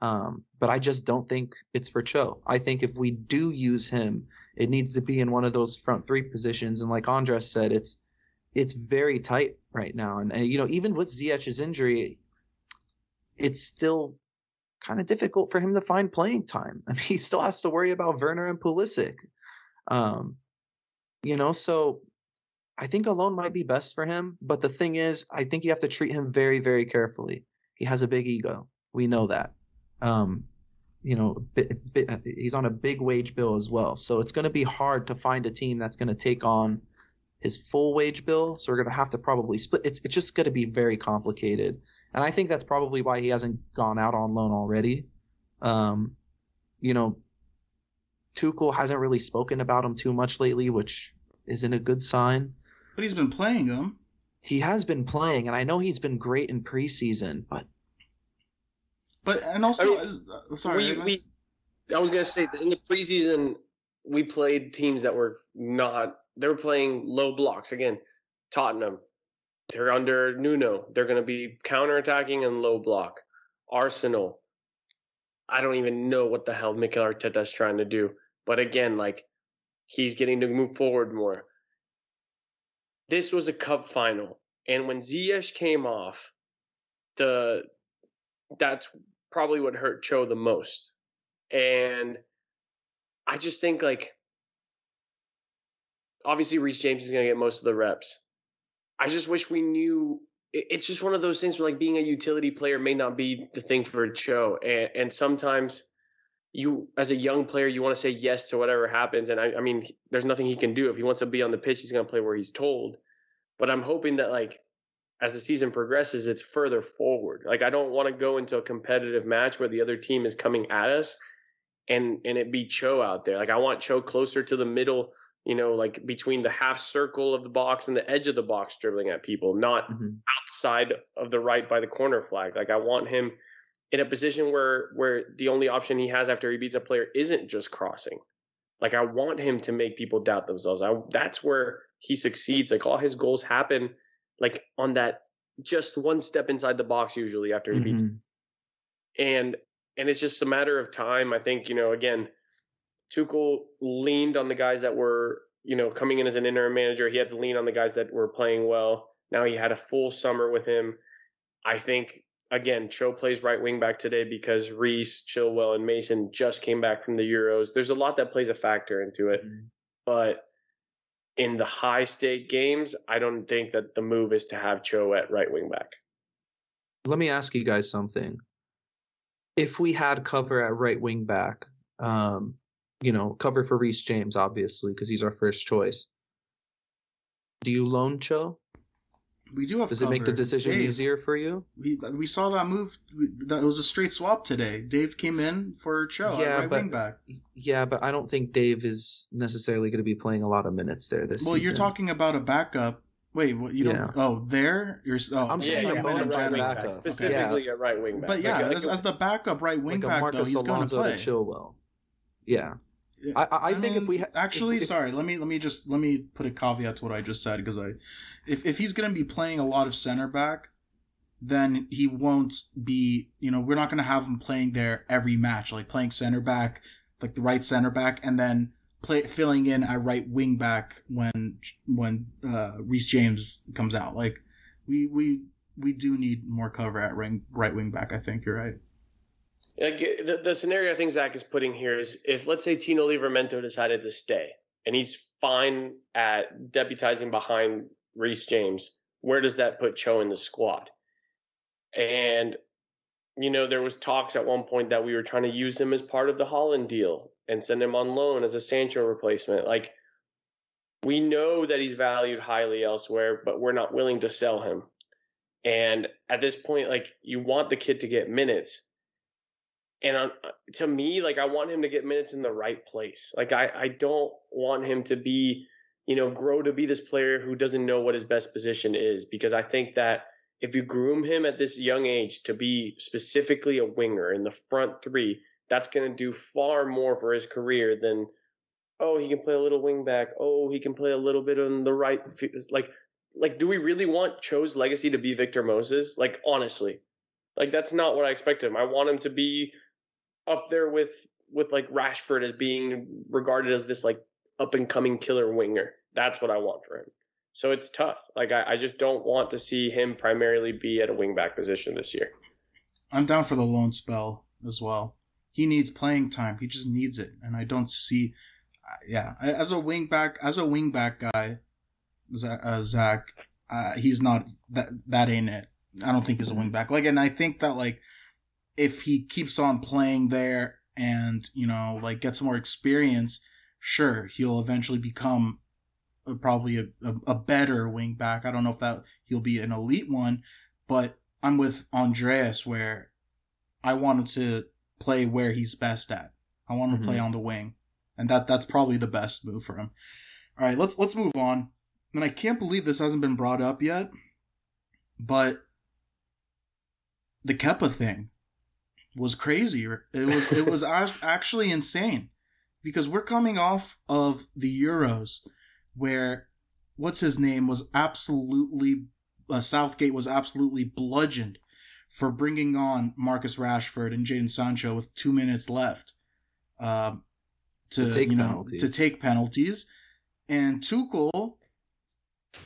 Um, but I just don't think it's for Cho. I think if we do use him, it needs to be in one of those front three positions. And like Andres said, it's it's very tight right now. And, and you know, even with Ziyech's injury, it's still kind of difficult for him to find playing time. I mean, he still has to worry about Werner and Pulisic. Um, you know, so I think alone might be best for him. But the thing is, I think you have to treat him very, very carefully. He has a big ego. We know that. Um, you know, bit, he's on a big wage bill as well. So it's going to be hard to find a team that's going to take on his full wage bill. So we're going to have to probably split. It's, it's just going to be very complicated. And I think that's probably why he hasn't gone out on loan already. Um, you know, Tuchel hasn't really spoken about him too much lately, which isn't a good sign. But he's been playing him. He has been playing, and I know he's been great in preseason, but But and also, I mean, uh, sorry, we, we, I was gonna say that in the preseason we played teams that were not. They were playing low blocks again. Tottenham, they're under Nuno. They're going to be counterattacking and low block. Arsenal. I don't even know what the hell Mikel Arteta's trying to do. But again, like he's getting to move forward more. This was a cup final, and when Ziyech came off, the that's probably what hurt Cho the most. And I just think like obviously Reece James is going to get most of the reps. I just wish we knew. It's just one of those things where like being a utility player may not be the thing for Cho, and, and sometimes you as a young player you want to say yes to whatever happens. And I, I mean, there's nothing he can do if he wants to be on the pitch. He's going to play where he's told. But I'm hoping that like as the season progresses, it's further forward. Like I don't want to go into a competitive match where the other team is coming at us and and it be Cho out there. Like I want Cho closer to the middle you know, like between the half circle of the box and the edge of the box dribbling at people, not mm-hmm. outside of the right by the corner flag. Like I want him in a position where where the only option he has after he beats a player isn't just crossing. Like I want him to make people doubt themselves. I that's where he succeeds. Like all his goals happen like on that just one step inside the box usually after he mm-hmm. beats. And and it's just a matter of time. I think, you know, again, Tuchel leaned on the guys that were, you know, coming in as an interim manager. He had to lean on the guys that were playing well. Now he had a full summer with him. I think again, Cho plays right wing back today because Reece, Chilwell, and Mason just came back from the Euros. There's a lot that plays a factor into it, mm-hmm. but in the high stake games, I don't think that the move is to have Cho at right wing back. Let me ask you guys something. If we had cover at right wing back, um, you know, cover for Reece James, obviously, because he's our first choice. Do you loan Cho? We do have. Does cover. it make the decision easier for you? We we saw that move. That was a straight swap today. Dave came in for Cho yeah, right but, back. Yeah, but I don't think Dave is necessarily going to be playing a lot of minutes there this well, season. you're talking about a backup. Wait, what, you don't? Oh, there. You're. Oh, I'm saying yeah, a right backup, specifically okay. a right wing back. But yeah, like, as, as, the backup right wing like back, though, he's going to play. Chilwell. Yeah. I, I, I think if we ha- actually, if, sorry, let me let me just let me put a caveat to what I just said because I, if if he's going to be playing a lot of center back, then he won't be. You know, we're not going to have him playing there every match, like playing center back, like the right center back, and then play filling in at right wing back when when uh, Reece James comes out. Like we we we do need more cover at right, right wing back. I think you're right. The, the scenario I think Zach is putting here is if, let's say, Tino Livramento decided to stay and he's fine at deputizing behind Reece James, where does that put Cho in the squad? And, you know, there was talks at one point that we were trying to use him as part of the Haaland deal and send him on loan as a Sancho replacement. Like, we know that he's valued highly elsewhere, but we're not willing to sell him. And at this point, like, you want the kid to get minutes and on, to me, like I want him to get minutes in the right place. Like I, I don't want him to be, you know, grow to be this player who doesn't know what his best position is. Because I think that if you groom him at this young age to be specifically a winger in the front three, that's going to do far more for his career than, oh, he can play a little wing back. Oh, he can play a little bit on the right. Like, like, do we really want Cho's legacy to be Victor Moses? Like, honestly, like that's not what I expect him. I want him to be up there with with like Rashford as being regarded as this like up and coming killer winger. That's what I want for him. So it's tough. Like I, I just don't want to see him primarily be at a wingback position this year. I'm down for the loan spell as well. He needs playing time. He just needs it, and I don't see. Uh, yeah, as a wingback, as a wingback guy, uh, Zach, uh, he's not that. That ain't it. I don't think he's a wingback. Like, and I think that like if he keeps on playing there and you know like gets more experience, sure he'll eventually become a, probably a, a, a better wing back. I don't know if that he'll be an elite one, but I'm with Andreas where I wanted to play where he's best at. I want to mm-hmm. play on the wing, and that that's probably the best move for him. All right, let's let's move on. And I can't believe this hasn't been brought up yet, but the Kepa thing was crazy. It was it was actually insane because we're coming off of the Euros where what's his name was absolutely uh, Southgate was absolutely bludgeoned for bringing on Marcus Rashford and Jadon Sancho with two minutes left um, to, To take you know penalties. to take penalties, and Tuchel,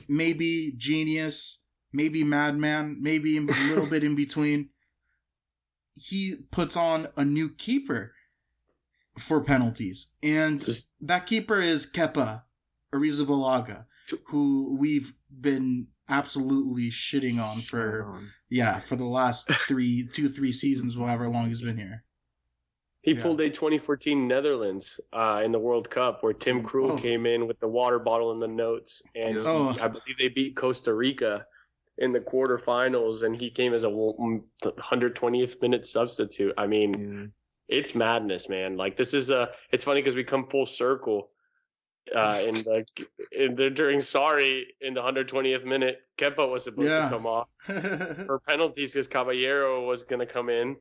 maybe genius, maybe madman, maybe a little bit in between. He puts on a new keeper for penalties, and Just- that keeper is Kepa Arrizabalaga, who we've been absolutely shitting on for Um, yeah for the last three two three seasons, however long he's been here. He Yeah. pulled a 2014 Netherlands uh, in the World Cup where Tim Krul Oh. came in with the water bottle in the notes, and Yeah. he- Oh. I believe they beat Costa Rica in the quarterfinals, and he came as a 120th minute substitute. I mean, yeah. it's madness, man. Like this is a. It's funny because we come full circle. Uh, in the in the during sorry in the 120th minute, Kepa was supposed Yeah. to come off for penalties because Caballero was going to come in.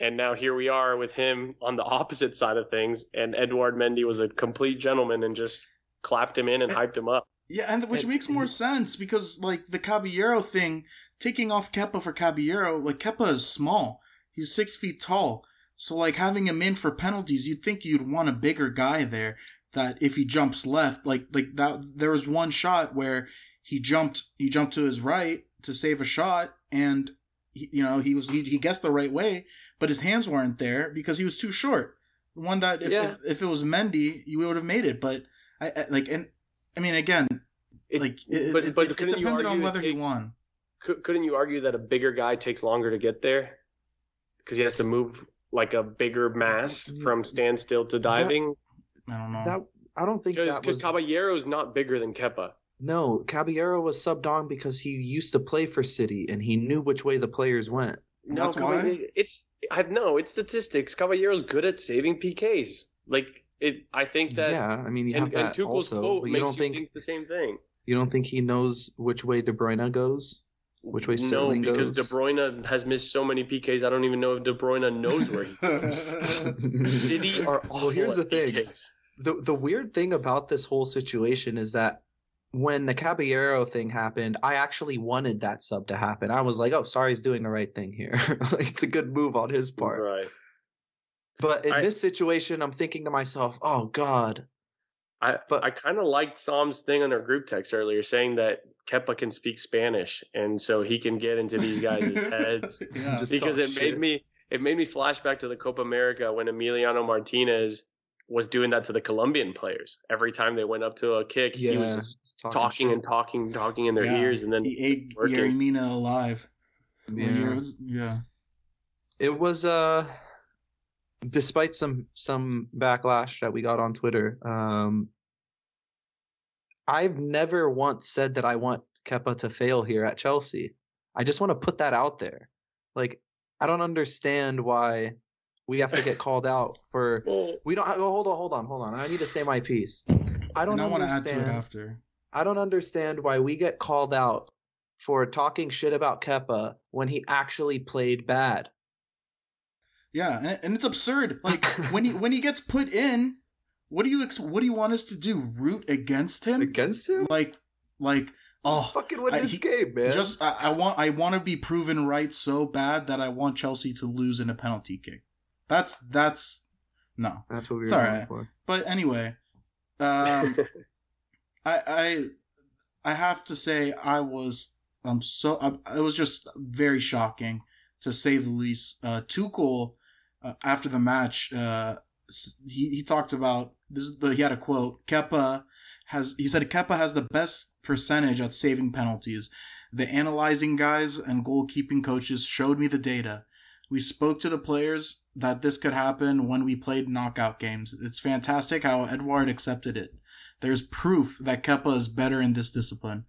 And now here we are with him on the opposite side of things. And Edouard Mendy was a complete gentleman and just clapped him in and hyped him up. Yeah, and which And- makes more sense because like the Caballero thing, taking off Kepa for Caballero, like Kepa is small. He's six feet tall. So like having him in for penalties, you'd think you'd want a bigger guy there that if he jumps left, like like that there was one shot where he jumped he jumped to his right to save a shot and he, you know he was he, he guessed the right way, but his hands weren't there because he was too short. The one that if, Yeah. if, if it was Mendy, you would have made it, but I, I like and I mean again, It- like it, but it, but it, it depended on argue it whether he won. Couldn't you argue that a bigger guy takes longer to get there because he has to move like a bigger mass mm-hmm. from standstill to diving? I don't know. That I don't think Because that was. Caballero's not bigger than Kepa. no, Caballero was subbed on because he used to play for City and he knew which way the players went. No, That's why? it's I no, it's statistics. Caballero's good at saving PKs. Like it, I think that. yeah, I mean you have and that Tuchel's also, quote you don't you think, think the same thing. you don't think he knows which way De Bruyne goes? Which way No, Sterling because goes? De Bruyne has missed so many PKs. I don't even know if De Bruyne knows where he goes. City are awful Well, here's the thing. PKs. the the weird thing about this whole situation is that when the Caballero thing happened, I actually wanted that sub to happen. I was like, "Oh, sorry, he's doing the right thing here. like, it's a good move on his part." Right. But in I- this situation, I'm thinking to myself, "Oh God, I But- I kind of liked Sam's thing on our group text earlier, saying that Kepa can speak Spanish, and so he can get into these guys' heads. yeah. Because talk it made me it made me flash back to the Copa America when Emiliano Martinez was doing that to the Colombian players. Every time they went up to a kick, yeah." he was just just talking and talking, talking in their Yeah. ears, and then he ate working. Mina alive. Yeah. yeah. it was uh despite some some backlash that we got on Twitter, um I've never once said that I want Kepa to fail here at Chelsea. I just want to put that out there. Like I don't understand why we have to get called out for we don't oh, hold on hold on hold on. I need to say my piece. I don't and I want to add understand to it after. I don't understand why we get called out for talking shit about Kepa when he actually played bad. Yeah, and, and it's absurd. Like when he when he gets put in, what do you ex- what do you want us to do? Root against him? Against him? Like like oh fucking win I- this he- game, man. just I, I want I want to be proven right so bad that I want Chelsea to lose in a penalty kick. That's that's no. that's what we were it's for. But anyway, um, I I I have to say I was I'm so I, it was just very shocking to say the least. Uh, Tuchel uh, after the match, uh, he he talked about this. The, he had a quote. Kepa has he said Kepa has the best percentage at saving penalties. The analyzing guys and goalkeeping coaches showed me the data. We spoke to the players that this could happen when we played knockout games. It's fantastic how Edward accepted it. There's proof that Kepa is better in this discipline.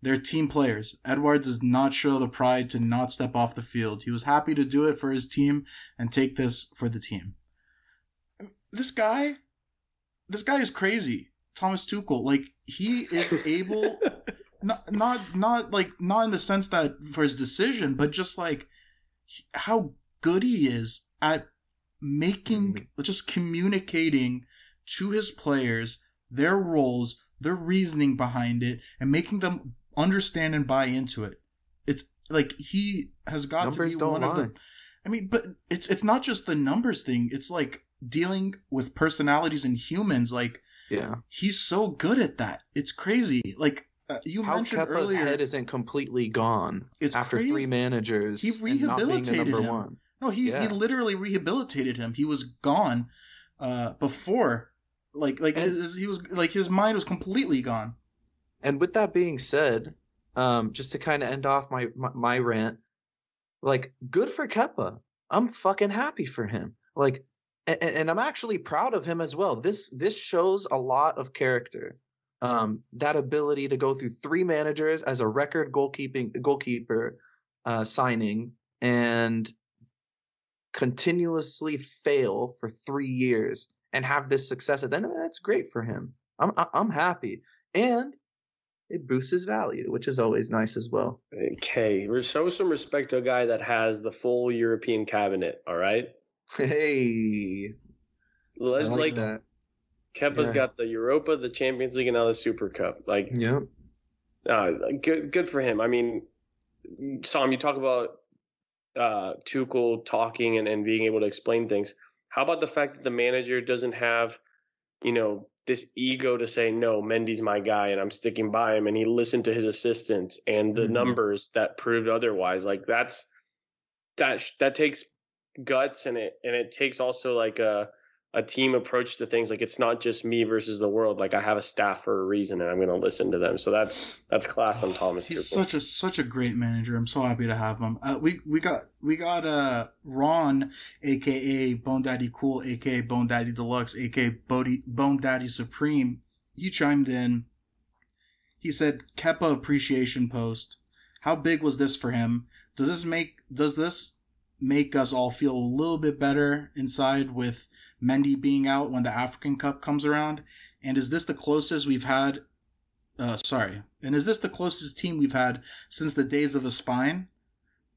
They're team players. Edward does not show the pride to not step off the field. He was happy to do it for his team and take this for the team. This guy, this guy is crazy. Thomas Tuchel, like he is able, not not not like not in the sense that for his decision, but just like how good he is at making mm-hmm. just communicating to his players their roles, their reasoning behind it, and making them understand and buy into it. it's like he has got Numbers to be one of lie. the. I mean, but it's it's not just the numbers thing. It's like dealing with personalities and humans. Like Yeah. he's so good at that. It's crazy. Like uh, you How mentioned Kepa's earlier, head isn't completely gone it's after crazy. three managers He and not being the rehabilitated number him. one. No, he, he literally rehabilitated him. He was gone uh, before, like like And- his, he was like his mind was completely gone. And with that being said, um, just to kind of end off my, my my rant, like good for Kepa. I'm fucking happy for him. Like, and, and I'm actually proud of him as well. This this shows a lot of character. Um, that ability to go through three managers as a record goalkeeping goalkeeper uh, signing and continuously fail for three years and have this success at the end of it, that's great for him. I'm I'm happy, and it boosts his value, which is always nice as well. Okay, show some respect to a guy that has the full European cabinet. All right, Hey, let's I like, like that. Kepa's Yeah. got the Europa, the Champions League, and now the Super Cup. Like, Yeah, uh, good, good for him. I mean, Sam, you talk about uh, Tuchel talking and, and being able to explain things. How about the fact that the manager doesn't have, you know, this ego to say no, Mendy's my guy and I'm sticking by him, and he listened to his assistants and the Mhm. numbers that proved otherwise. Like that's that that takes guts and it and it takes also like a a team approach to things like it's not just me versus the world like i have a staff for a reason and i'm going to listen to them so that's that's class on thomas He's Tuchel. such a such a great manager. I'm so happy to have him. Uh, we we got we got uh Ron, aka Bone Daddy Cool, aka Bone Daddy Deluxe, aka Bodie, Bone Daddy Supreme. He chimed in. He said, "Kepa appreciation post. How big was this for him? Does this make does this make us all feel a little bit better inside with Mendy being out when the African Cup comes around? And is this the closest we've had uh, sorry. And is this the closest team we've had since the days of the spine?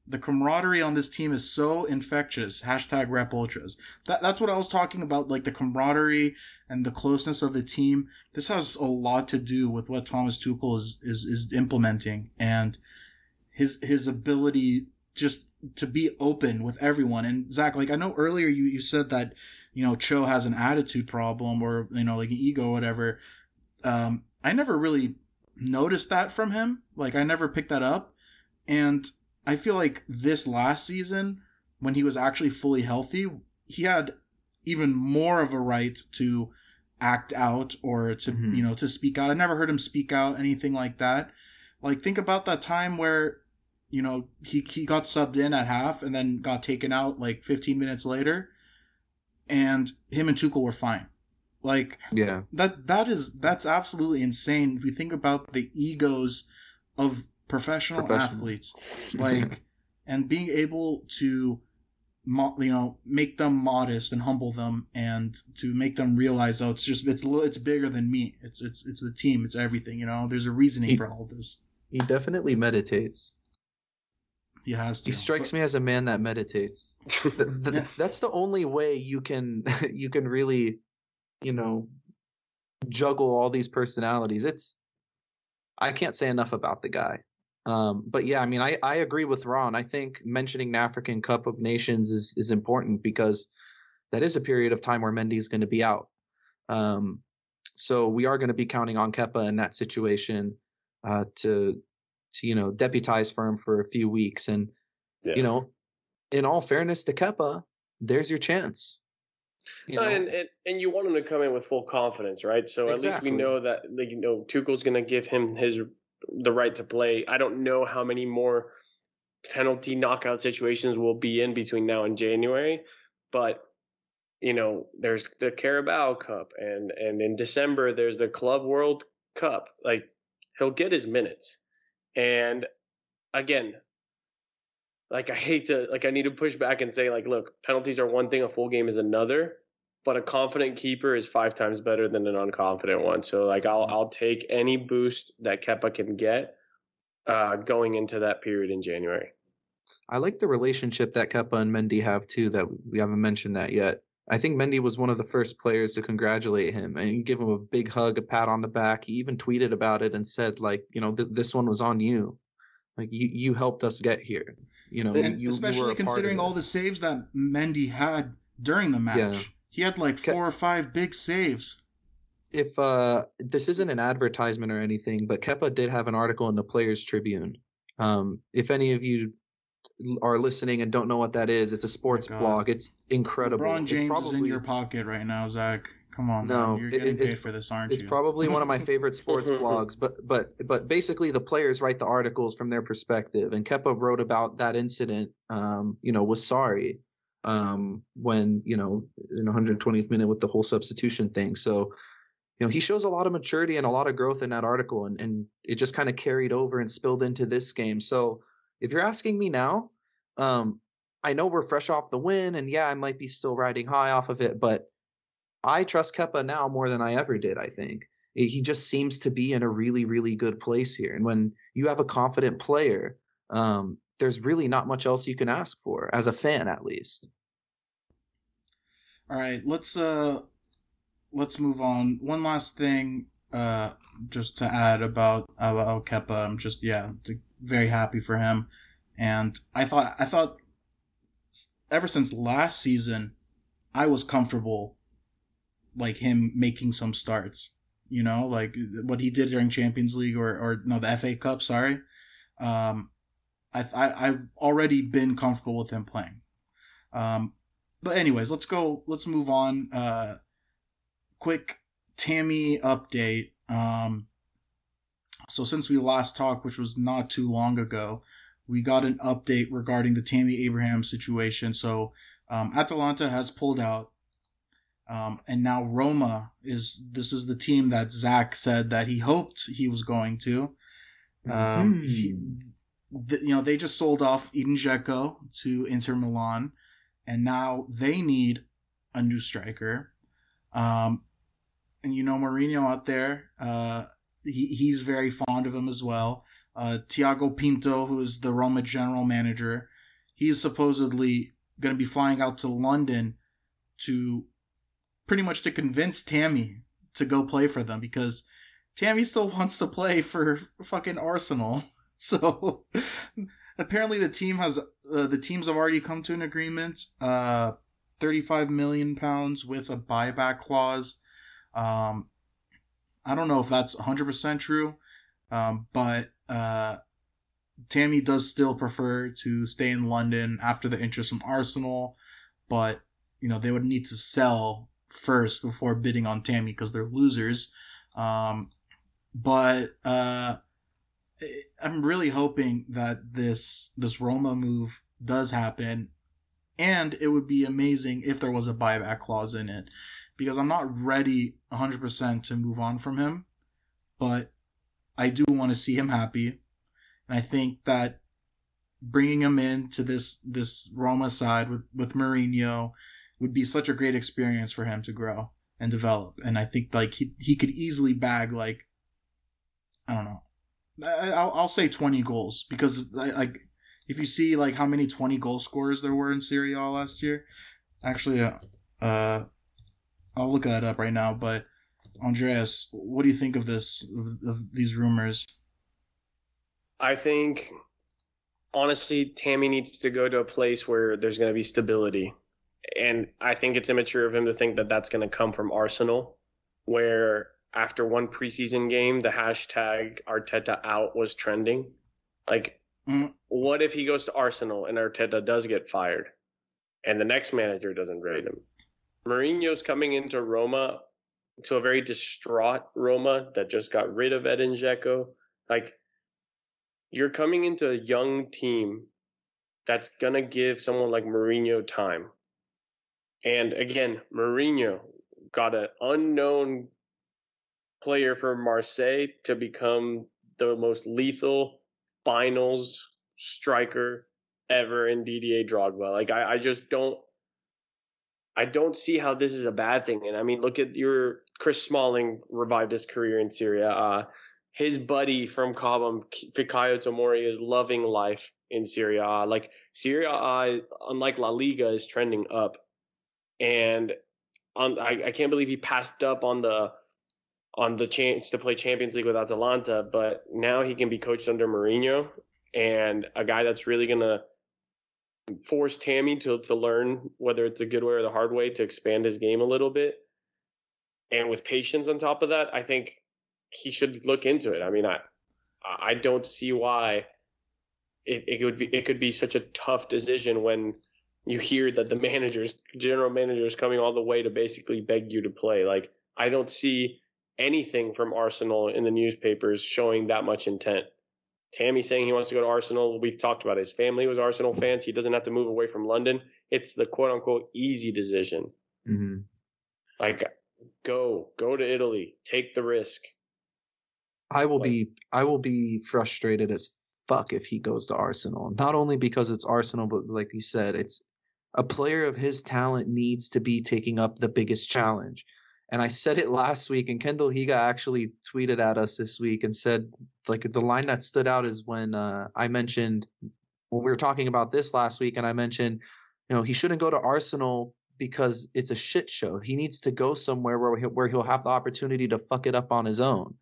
The camaraderie on this team is so infectious. Hashtag rep ultras. That, that's what I was talking about, like the camaraderie and the closeness of the team. This has a lot to do with what Thomas Tuchel is, is, is implementing and his his ability just to be open with everyone. And Zach, like I know earlier you, you said that, you know, Cho has an attitude problem or, you know, like an ego or whatever. Um, I never really noticed that from him. Like I never picked that up. And I feel like this last season, when he was actually fully healthy, he had even more of a right to act out or to Mhm. you know to speak out. I never heard him speak out anything like that. Like think about that time where you know he he got subbed in at half and then got taken out like 15 minutes later, and him and Tuchel were fine. Like yeah, that that is that's absolutely insane. If you think about the egos of professional, Professional. athletes like and being able to you know make them modest and humble them and to make them realize oh it's just it's it's bigger than me. It's it's it's the team. It's everything you know? There's a reasoning He- for all of this. he definitely meditates. He has to He strikes me as a man that meditates. Th- th- Yeah. That's the only way you can you can really, you know, juggle all these personalities. It's I can't say enough about the guy. Um, but yeah, I mean, I, I agree with Ron. I think mentioning the African Cup of Nations is is important because that is a period of time where Mendy is going to be out. Um, so we are going to be counting on Kepa in that situation uh, to to you know deputize for him for a few weeks and Yeah. you know, in all fairness to Kepa, there's your chance. You No, and, and and you want him to come in with full confidence, right? So at least we know that like, you know Tuchel's going to give him his the right to play. I don't know how many more penalty knockout situations we'll be in between now and January, but you know there's the Carabao Cup and and in December there's the Club World Cup. Like he'll get his minutes, and again. Like I hate to like I need to push back and say like look penalties are one thing a full game is another but a confident keeper is five times better than an unconfident one. So like I'll I'll take any boost that Kepa can get uh, going into that period in January. I like the relationship that Kepa and Mendy have too. That we haven't mentioned that yet. I think Mendy was one of the first players to congratulate him and give him a big hug, a pat on the back. He even tweeted about it and said like, you know, th- this one was on you. Like you, you helped us get here. You know, you, especially considering all the saves that Mendy had during the match. Yeah. He had like four or five big saves. If uh, this isn't an advertisement or anything, but Kepa did have an article in the Players Tribune. Um, if any of you are listening and don't know what that is, it's a sports God. blog. It's incredible. LeBron It's James probably, is in your pocket right now, Zach. Come on, No, man. you're getting it's- paid for this, aren't It's you? probably one of my favorite sports blogs, but but but basically the players write the articles from their perspective, and Kepa wrote about that incident. Um, you know, was sorry um, when you know in 120th minute with the whole substitution thing. So, you know, he shows a lot of maturity and a lot of growth in that article, and and it just kind of carried over and spilled into this game. So, if you're asking me now, um, I know we're fresh off the win, and yeah, I might be still riding high off of it, but I trust Kepa now more than I ever did. I think he just seems to be in a really, really good place here. And when you have a confident player, um, there's really not much else you can ask for as a fan, at least. All right, let's uh let's move on. One last thing uh just to add about about Kepa. I'm just yeah, t- very happy for him. And I thought I thought ever since last season I was comfortable like him making some starts. You know, like what he did during Champions League or or no, the FA Cup, sorry. Um I, I I've already been comfortable with him playing. Um but anyways, let's go. Let's move on. Uh, quick Tammy update. Um, so since we last talked, which was not too long ago, we got an update regarding the Tammy Abraham situation. So um, Atalanta has pulled out, um, and now Roma is. This is the team that Zach said that he hoped he was going to. Um, Hmm. he- th- you know, they just sold off Edin Dzeko to Inter Milan and now they need a new striker. Um, and you know Mourinho out there, uh, he, he's very fond of him as well. Uh, Tiago Pinto, who is the Roma general manager, he is supposedly going to be flying out to London to pretty much to convince Tammy to go play for them because Tammy still wants to play for fucking Arsenal. So apparently the team has uh, the teams have already come to an agreement. Uh, 35 million pounds with a buyback clause. Um, I don't know if that's 100% true, um, but uh, Tammy does still prefer to stay in London after the interest from Arsenal, but you know they would need to sell first before bidding on Tammy because they're losers. Um, but uh, I'm really hoping that this this Roma move does happen, and it would be amazing if there was a buyback clause in it, because I'm not ready 100% to move on from him, but I do want to see him happy, and I think that bringing him into this this Roma side with with Mourinho would be such a great experience for him to grow and develop, and I think like he he could easily bag like I don't know. I'll, I'll say 20 goals because like if you see like how many 20 goal scorers there were in Serie A last year, actually, uh, uh, I'll look that up right now. But Andreas, what do you think of this of, of these rumors? I think honestly, Tammy needs to go to a place where there's going to be stability. And I think it's immature of him to think that that's going to come from Arsenal, where after one preseason game, the hashtag Arteta out was trending. Like, Mm. what if he goes to Arsenal and Arteta does get fired and the next manager doesn't rate him? Mourinho's coming into Roma to a very distraught Roma that just got rid of Edin Dzeko. Like, you're coming into a young team that's going to give someone like Mourinho time. And again, Mourinho got an unknown player for Marseille to become the most lethal finals striker ever in Didier Drogba. Like I, I just don't I don't see how this is a bad thing. And I mean, look at your Chris Smalling revived his career in Serie A. Uh, his buddy from Cobham, Fikayo Tomori, is loving life in Serie A. Uh, like Serie A, uh, unlike La Liga, is trending up, and on I, I can't believe he passed up on the on the chance to play Champions League with Atalanta, but now he can be coached under Mourinho, and a guy that's really to force Tammy to, to learn whether it's a good way or the hard way to expand his game a little bit. And with patience on top of that, I think he should look into it. I mean, I I don't see why it, it would be it could be such a tough decision when you hear that the managers, general managers, coming all the way to basically beg you to play. Like I don't see anything from Arsenal in the newspapers showing that much intent. Tammy saying he wants to go to Arsenal. We've talked about it. his family was Arsenal fans. He doesn't have to move away from London. It's the quote unquote easy decision. Mm-hmm. Like, go, go to Italy, take the risk. I will like, be, I will be frustrated as fuck if he goes to Arsenal. Not only because it's Arsenal, but like you said, it's a player of his talent needs to be taking up the biggest challenge. And I said it last week, and Kendall Higa actually tweeted at us this week and said, like, the line that stood out is when uh, I mentioned, when we were talking about this last week, and I mentioned, you know, he shouldn't go to Arsenal because it's a shit show. He needs to go somewhere where, he, where he'll have the opportunity to fuck it up on his own.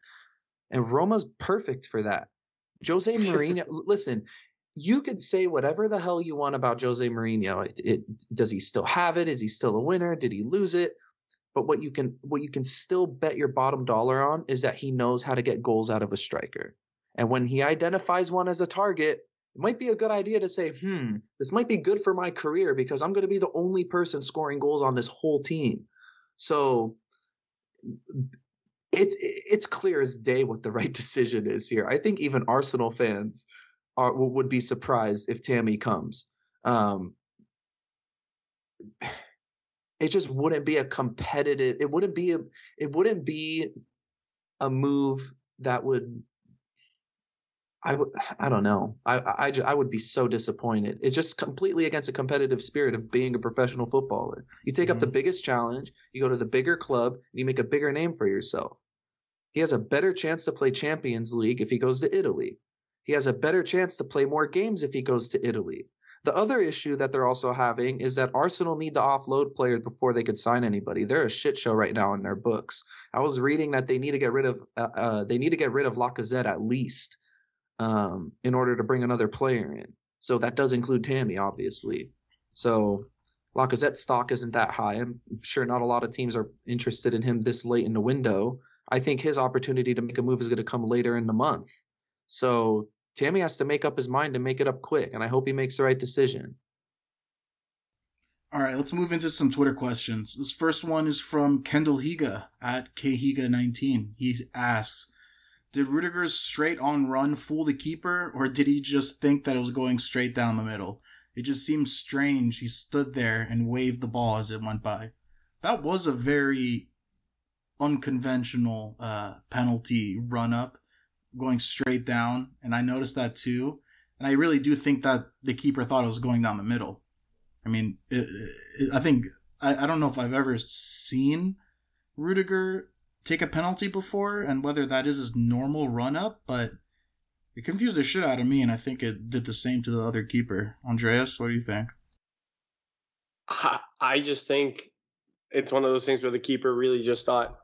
And Roma's perfect for that. Jose Mourinho, listen, you could say whatever the hell you want about Jose Mourinho. It, it, does he still have it? Is he still a winner? Did he lose it? But what you can what you can still bet your bottom dollar on is that he knows how to get goals out of a striker. And when he identifies one as a target, it might be a good idea to say, hmm, this might be good for my career because I'm going to be the only person scoring goals on this whole team. So it's it's clear as day what the right decision is here. I think even Arsenal fans are would be surprised if Tammy comes. Um, it just wouldn't be a competitive it wouldn't be a it wouldn't be a move that would I would I don't know I I I would be so disappointed. It's just completely against the competitive spirit of being a professional footballer. You take mm-hmm. up the mm-hmm. biggest challenge, you go to the bigger club, and you make a bigger name for yourself. He has a better chance to play Champions League if he goes to Italy. He has a better chance to play more games if he goes to Italy. The other issue that they're also having is that Arsenal need to offload players before they could sign anybody. They're a shit show right now in their books. I was reading that they need to get rid of uh, uh, they need to get rid of Lacazette at least um, in order to bring another player in. So that does include Tammy, obviously. So Lacazette's stock isn't that high. I'm sure not a lot of teams are interested in him this late in the window. I think his opportunity to make a move is going to come later in the month. So Tammy has to make up his mind and make it up quick, and I hope he makes the right decision. All right, let's move into some Twitter questions. This first one is from Kendall Higa at khiga19. He asks, "Did Rudiger's straight-on run fool the keeper, or did he just think that it was going straight down the middle? It just seems strange. He stood there and waved the ball as it went by. That was a very unconventional uh, penalty run up going straight down, and I noticed that too. And I really do think that the keeper thought it was going down the middle. I mean, it, it, I think I, I don't know if I've ever seen Rudiger take a penalty before, and whether that is his normal run up, but it confused the shit out of me, and I think it did the same to the other keeper. Andreas, what do you think? I just think it's one of those things where the keeper really just thought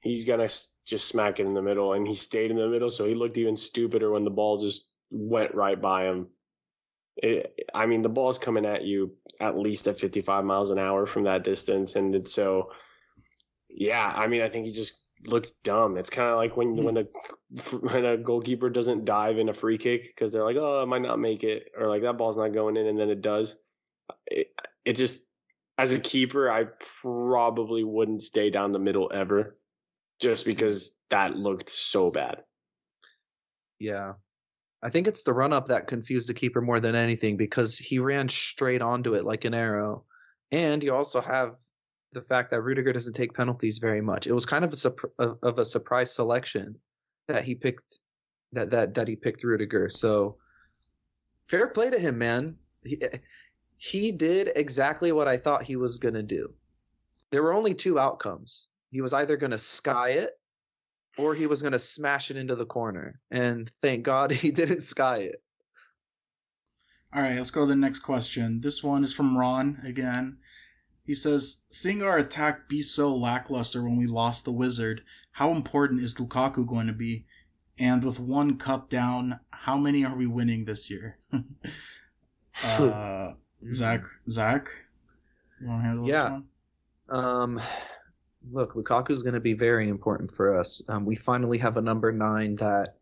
he's gonna just smack it in the middle, and he stayed in the middle, so he looked even stupider when the ball just went right by him. It, I mean, the ball's coming at you at least at 55 miles an hour from that distance, and it's so. Yeah, I mean, I think he just looked dumb. It's kind of like when mm-hmm. when a when a goalkeeper doesn't dive in a free kick because they're like, oh, I might not make it, or like that ball's not going in, and then it does. It, it just as a keeper, I probably wouldn't stay down the middle ever just because that looked so bad. Yeah. I think it's the run up that confused the keeper more than anything because he ran straight onto it like an arrow. And you also have the fact that Rudiger doesn't take penalties very much. It was kind of a of a surprise selection that he picked that that that he picked Rudiger. So fair play to him, man. He, he did exactly what I thought he was going to do. There were only two outcomes he was either going to sky it or he was going to smash it into the corner. And thank God he didn't sky it. All right, let's go to the next question. This one is from Ron again. He says, Seeing our attack be so lackluster when we lost the Wizard, how important is Lukaku going to be? And with one cup down, how many are we winning this year? uh, Zach, Zach, you want to handle Yeah. this one? Um, look, Lukaku is going to be very important for us. Um, we finally have a number nine that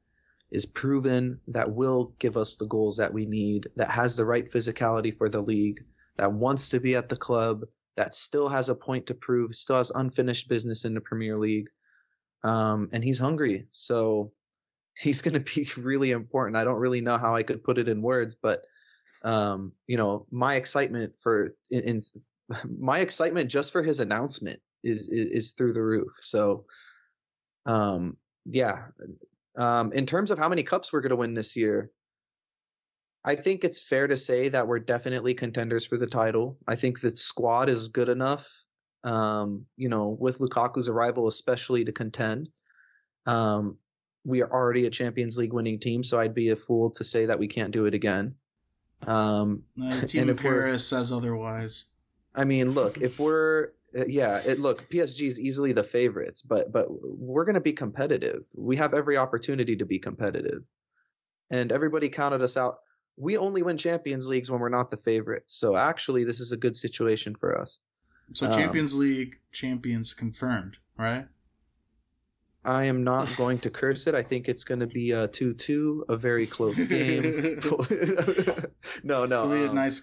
is proven, that will give us the goals that we need, that has the right physicality for the league, that wants to be at the club, that still has a point to prove, still has unfinished business in the Premier League. Um, and he's hungry. So he's going to be really important. I don't really know how I could put it in words, but um, you know, my excitement for in, in my excitement just for his announcement is, is through the roof. So, um, yeah. Um, in terms of how many cups we're going to win this year, I think it's fair to say that we're definitely contenders for the title. I think the squad is good enough, um, you know, with Lukaku's arrival, especially to contend. Um, we are already a Champions League winning team, so I'd be a fool to say that we can't do it again. Um, Uh, Team Paris says otherwise. I mean, look, if we're uh, yeah, it look PSG is easily the favorites, but but we're going to be competitive. We have every opportunity to be competitive, and everybody counted us out. We only win Champions Leagues when we're not the favorites. So actually, this is a good situation for us. So Um, Champions League champions confirmed, right? I am not going to curse it. I think it's going to be a two-two, a very close game. no, no, It'll be a um, nice,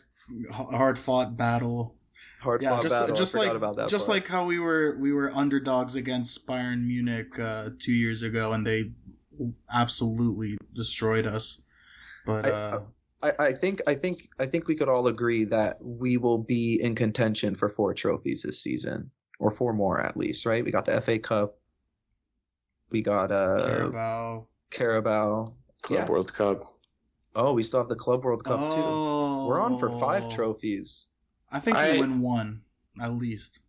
hard fought battle. Hard Yeah, just battle. just I like about that just part. like how we were we were underdogs against Bayern Munich uh, two years ago, and they absolutely destroyed us. But I- uh, I, I think I think I think we could all agree that we will be in contention for four trophies this season, or four more at least, right? We got the FA Cup, we got uh Carabao. Carabao. Club Yeah. World Cup. Oh, we still have the Club World Cup too. oh, We're on for five trophies. I think we win one at least.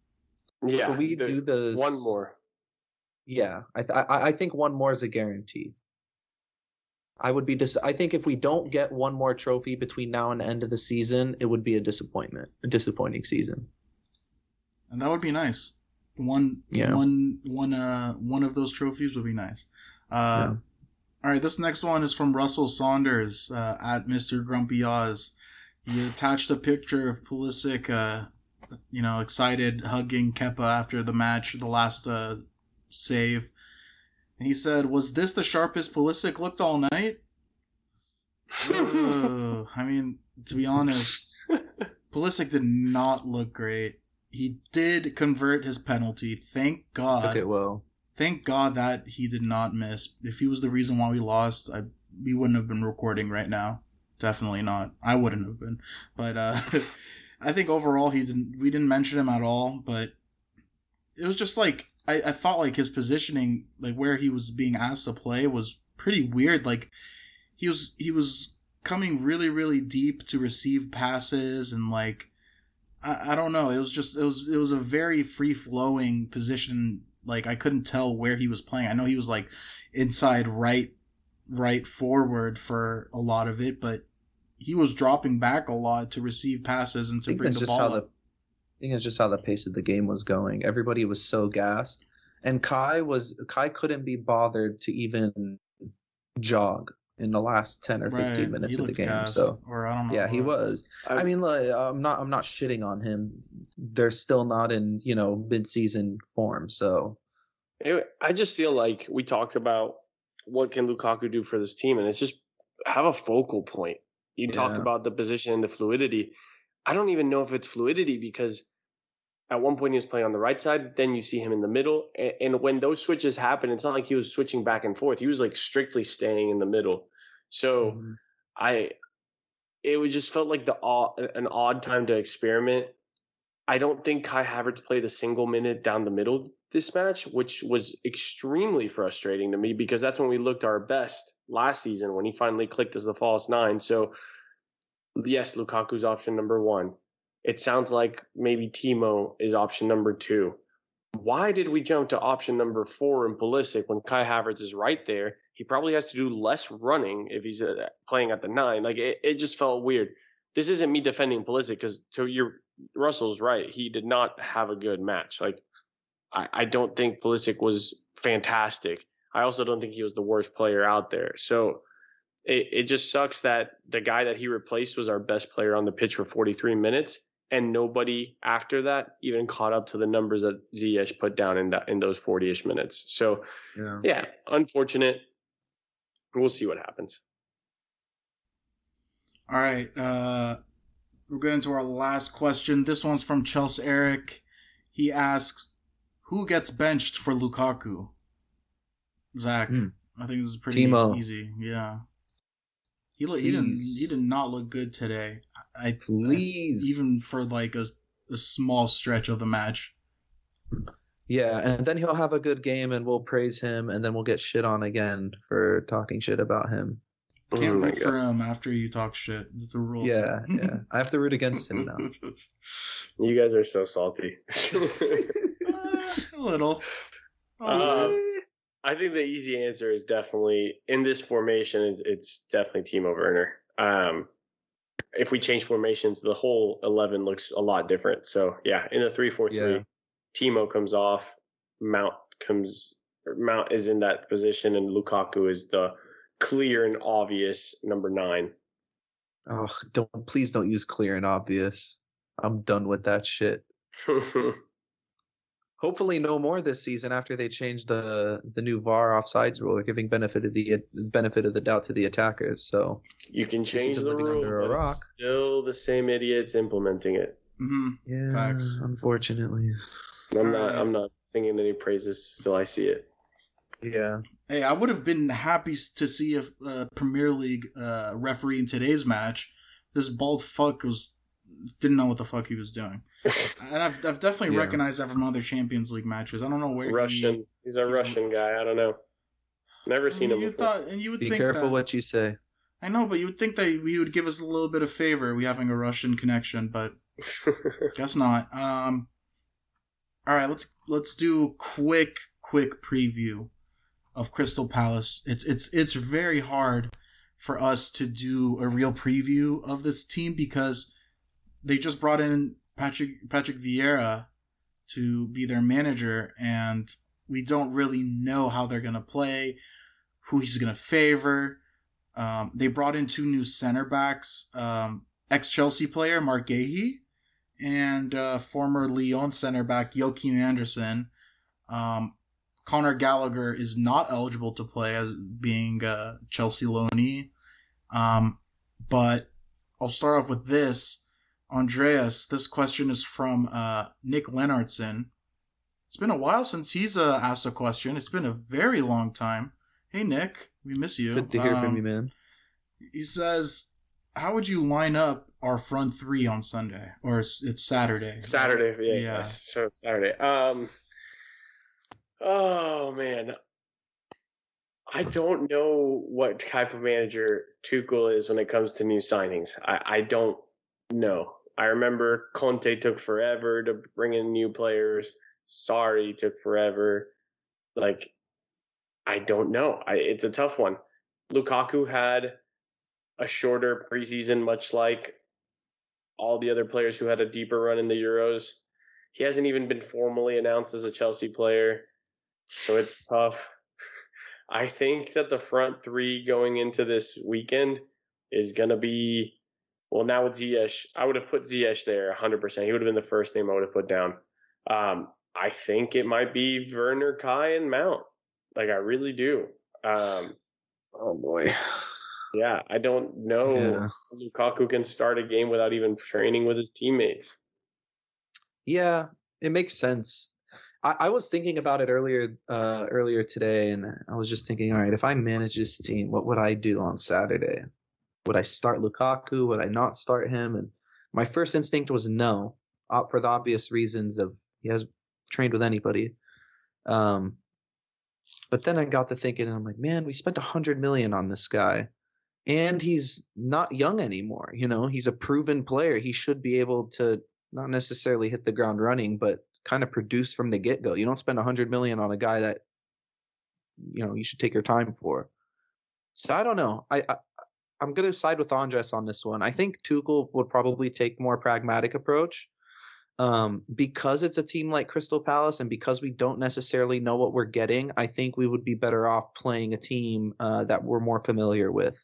Yeah, Should we the- do the one more. Yeah, I, th- I I think one more is a guarantee. I would be dis- I think if we don't get one more trophy between now and the end of the season, it would be a disappointment, a disappointing season. and that would be nice. One, Yeah. one, one, uh, one of those trophies would be nice. Uh, All right, this next one is from Russell Saunders uh, at Mr. Grumpy Oz. He attached a picture of Pulisic, uh, you know, excited hugging Kepa after the match, the last uh, save. And he said, "Was this the sharpest Pulisic looked all night?" I mean, to be honest, Pulisic did not look great. He did convert his penalty. Thank God. Took it well. Thank God that he did not miss. If he was the reason why we lost, I we wouldn't have been recording right now. Definitely not. I wouldn't have been. But uh, I think overall he didn't. We didn't mention him at all. But it was just like I, I thought like his positioning, like where he was being asked to play, was pretty weird. Like he was he was coming really really deep to receive passes and like I, I don't know. It was just it was it was a very free flowing position. Like I couldn't tell where he was playing. I know he was like inside right right forward for a lot of it, but he was dropping back a lot to receive passes and to bring the ball how the up. I think it's just how the pace of the game was going. Everybody was so gassed, and Kai was Kai couldn't be bothered to even jog in the last ten or fifteen Right. minutes He of the game. gassed, So or I don't know. yeah, he was. I mean, like, I'm not I'm not shitting on him. They're still not in you know mid season form. So Anyway, I just feel like we talked about what can Lukaku do for this team, and it's just have a focal point. You talk Yeah. about the position and the fluidity. I don't even know if it's fluidity because at one point he was playing on the right side, then you see him in the middle, and, and when those switches happen, it's not like he was switching back and forth. He was like strictly staying in the middle. So Mm-hmm. I, it was just felt like the an odd time to experiment. I don't think Kai Havertz played a single minute down the middle this match, which was extremely frustrating to me because that's when we looked our best last season when he finally clicked as the false nine. So yes, Lukaku's option number one. It sounds like maybe Timo is option number two. Why did we jump to option number four in Pulisic when Kai Havertz is right there? He probably has to do less running if he's uh, playing at the nine. Like it, it just felt weird. This isn't me defending Pulisic because to your Russell's right. He did not have a good match. Like I, I don't think Pulisic was fantastic. I also don't think he was the worst player out there. So it, it just sucks that the guy that he replaced was our best player on the pitch for 43 minutes, and nobody after that even caught up to the numbers that Ziyech put down in that in those 40ish minutes. So Yeah. yeah, unfortunate. We'll see what happens. All right. Uh, we're going to our last question. This one's from Chelsea Eric. He asks, "Who gets benched for Lukaku?" Zach. Hmm. I think this is pretty Timo. easy. Yeah. He look, he didn't Please. he did not look good today. I Please. even for like a, a small stretch of the match. Yeah, and then he'll have a good game and we'll praise him and then we'll get shit on again for talking shit about him. Oh Can't my root God. for him after you talk shit. It's a rule. Yeah, yeah. I have to root against him now. You guys are so salty. A little. Uh, I think the easy answer is definitely in this formation. It's, it's definitely Timo Werner. Um, if we change formations, the whole eleven looks a lot different. So yeah, in a three-four-three, Yeah. Timo comes off, Mount comes, Mount is in that position, and Lukaku is the clear and obvious number nine. Oh, don't please don't use clear and obvious. I'm done with that shit. Hopefully, no more this season after they changed the the new VAR offsides rule, giving benefit of the benefit of the doubt to the attackers. So you can change the rule, under a but rock. it's still the same idiots implementing it. hmm yeah, Facts. unfortunately, I'm not. I'm not singing any praises till I see it. yeah. Hey, I would have been happy to see a, uh Premier League uh, referee in today's match. This bald fuck was didn't know what the fuck he was doing, and I've, I've definitely Yeah. recognized that from other Champions League matches. I don't know where he- Russian. He's a he's- Russian guy. I don't know. Never seen him you before. thought, and you would Be think careful that, what you say. I know, but you would think that he would give us a little bit of favor. We having a Russian connection, but guess not. Um, all right, let's let's do a quick quick preview of Crystal Palace. It's it's it's very hard for us to do a real preview of this team because they just brought in Patrick Patrick Vieira to be their manager, and we don't really know how they're gonna play, who he's gonna favor. Um, they brought in two new center backs, um, ex Chelsea player Marc Guéhi and uh, former Lyon center back Joachim Andersen. Um, Connor Gallagher is not eligible to play as being uh, Chelsea loanee. Um, but I'll start off with this. Andreas, this question is from uh, Nick Lennartson. It's been a while since he's uh, asked a question. It's been a very long time. Hey, Nick, we miss you. Good to hear from Um, you, man. he says, "How would you line up our front three on Sunday, or it's, it's Saturday?" Saturday, yeah, Yeah. yeah. So Saturday. Um. Oh man, I don't know what type of manager Tuchel is when it comes to new signings. I, I don't know. I remember Conte took forever to bring in new players. Sarri took forever. Like, I don't know. I, it's a tough one. Lukaku had a shorter preseason, much like all the other players who had a deeper run in the Euros. He hasn't even been formally announced as a Chelsea player, so it's tough. I think that the front three going into this weekend is going to be, well, now with Ziyech, I would have put Ziyech there 100%. He would have been the first name I would have put down. Um, I think it might be Werner, Kai, and Mount. Like, I really do. Um, Oh boy. yeah, I don't know. Yeah. Lukaku can start a game without even training with his teammates. Yeah, it makes sense. I, I was thinking about it earlier uh, earlier today, and I was just thinking, all right, if I manage this team, what would I do on Saturday? Would I start Lukaku? Would I not start him? And my first instinct was no, uh, for the obvious reasons of he has trained with anybody. Um, but then I got to thinking, and I'm like, man, we spent a hundred million on this guy, and he's not young anymore. You know, he's a proven player. He should be able to not necessarily hit the ground running, but kind of produce from the get go. You don't spend a hundred million on a guy that you know you should take your time for. So I don't know. I, I I'm gonna side with Andres on this one. I think Tuchel would probably take more pragmatic approach. Um, because it's a team like Crystal Palace and because we don't necessarily know what we're getting, I think we would be better off playing a team uh, that we're more familiar with.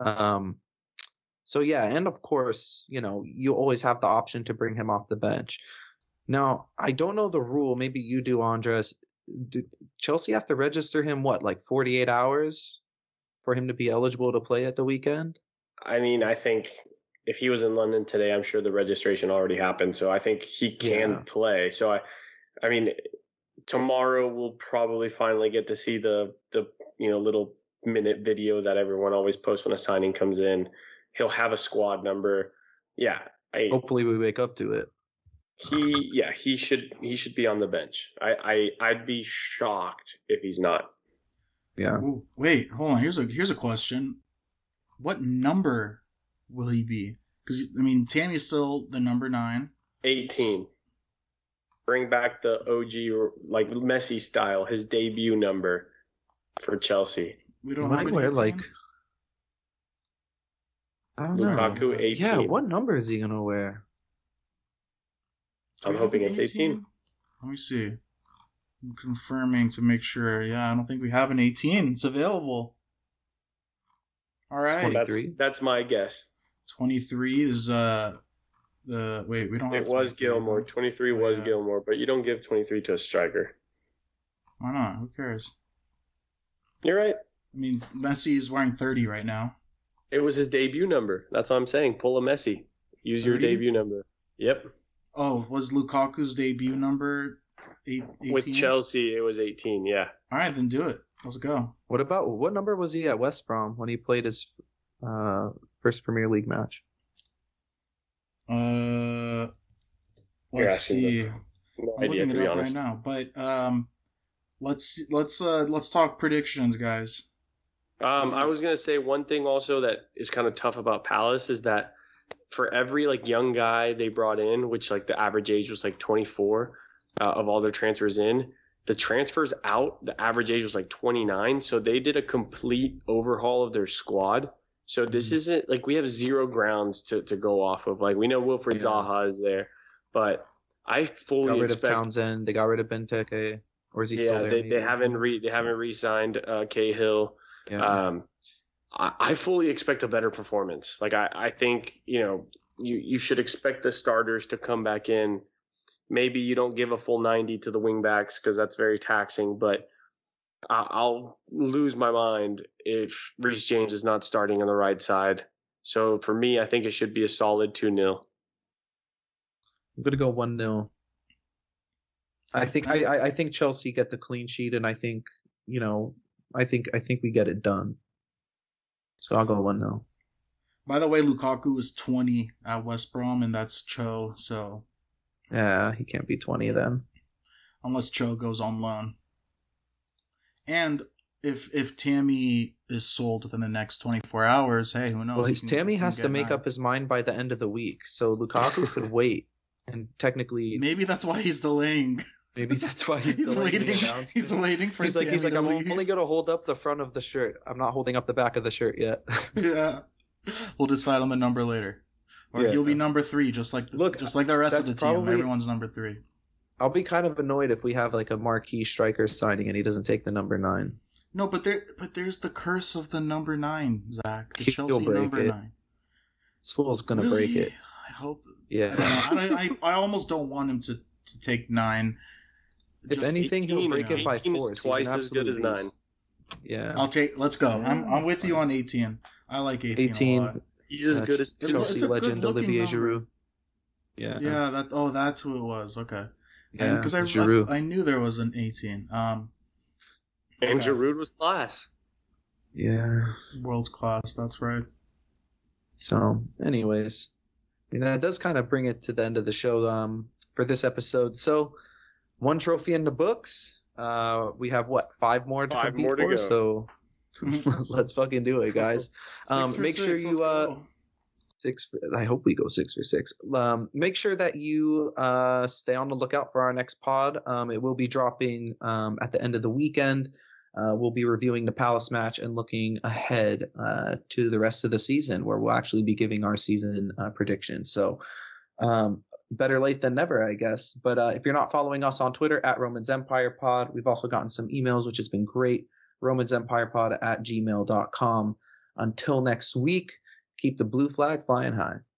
Um, so yeah, and of course, you know, you always have the option to bring him off the bench. Now, I don't know the rule. Maybe you do, Andres. Chelsea have to register him what, like 48 hours for him to be eligible to play at the weekend? I mean, I think if he was in London today, I'm sure the registration already happened. So I think he can Yeah. play. So I, I mean, tomorrow we'll probably finally get to see the the you know little minute video that everyone always posts when a signing comes in. He'll have a squad number. Yeah, I Hopefully, we wake up to it. he yeah he should he should be on the bench. I I I'd be shocked if he's not. Yeah. Ooh, wait, hold on. Here's a here's a question. What number will he be? Because I mean, Tammy's still the number nine. 18. Bring back the OG like Messi style, his debut number for Chelsea. We don't have might wear like. I don't know. 18. Yeah, what number is he gonna wear? I'm hoping an it's 18. Let me see. I'm confirming to make sure. Yeah, I don't think we have an 18. It's available. All right. That's 23? that's my guess. 23 is uh the wait, we don't have It was Gilmour. huh? 23 was Yeah. Gilmour, but you don't give 23 to a striker. Why not? Who cares? You're right. I mean, Messi is wearing 30 right now. It was his debut number. That's what I'm saying. Pull a Messi. Use your debut number. Yep. Oh, was Lukaku's debut number eight, 18? With Chelsea, it was 18. Yeah. All right, then do it. Let's go. What about what number was he at West Brom when he played his uh, first Premier League match? Uh, let's asking see. No I'm idea, looking to it be up honest. right now, but um, let's let's uh let's talk predictions, guys. Um, I was gonna say one thing also that is kind of tough about Palace is that for every like young guy they brought in, which like the average age was like 24 uh, of all their transfers in, the transfers out, the average age was like 29. So they did a complete overhaul of their squad. So this isn't like we have zero grounds to, to go off of. Like we know Wilfried Yeah. Zaha is there, but I fully Got rid of Townsend. They got rid of Benteke. Or is he still yeah, there? they, they haven't re they haven't re-signed uh, Cahill. Yeah. Um, I, I fully expect a better performance. Like I, I think you know you you should expect the starters to come back in. Maybe you don't give a full 90 to the wingbacks because that's very taxing, but I, I'll lose my mind if Reece James is not starting on the right side. So for me, I think it should be a solid 2 0. I'm gonna go one 0 I think I, I I think Chelsea get the clean sheet, and I think you know I think I think we get it done. So I'll go one 0 By the way, Lukaku is 20 at West Brom, and that's Cho. So Yeah, he can't be 20 then. unless Cho goes on loan, and if if Tammy is sold within the next 24 hours, hey, who knows? Well, can- Tammy has to make up his mind by the end of the week, so Lukaku could wait, and technically Maybe that's why he's delaying. maybe that's why he's, He's, waiting. He's waiting for He's like, he's like, I'm leave. only gonna hold up the front of the shirt. I'm not holding up the back of the shirt yet. yeah. We'll decide on the number later. Or Yeah. he'll be number three, just like Look, just like the rest of the that's team. probably- Everyone's number three. I'll be kind of annoyed if we have like a marquee striker signing and he doesn't take the number nine. No, but there, but there's the curse of the number nine, Zach. The He'll Chelsea break number it. nine. This fool's gonna break it. I hope. I, Yeah. don't know. I, I, I almost don't want him to, to take nine. If Just- anything, he'll 18, break it by four. is force. He's an twice as good as nine. Yeah. I'll take. Let's go. I'm, I'm with you on 18. I like 18. a 18. Lot. He's as uh, good as It's Chelsea legend Olivier number. Giroud. Yeah. Yeah. That. Oh, that's who it was. Okay. Yeah. Because I, Giroud. I I knew there was an 18. Um, And Okay. Giroud was class. yeah. world class. That's right. So, anyways, you know, it does kind of bring it to the end of the show um, for this episode. So, one trophy in the books. Uh, we have what five more to Five compete more to for. go. So, let's fucking do it, guys. Um, make six, sure you uh, six. I hope we go six for six. Um, make sure that you uh, stay on the lookout for our next pod. Um, it will be dropping um, at the end of the weekend. Uh, we'll be reviewing the Palace match and looking ahead uh, to the rest of the season, where we'll actually be giving our season uh, predictions. So um, better late than never, I guess. But uh, if you're not following us on Twitter at Romans Empire Pod, we've also gotten some emails, which has been great romansempirepod at gmail.com. Until next week, keep the blue flag flying high.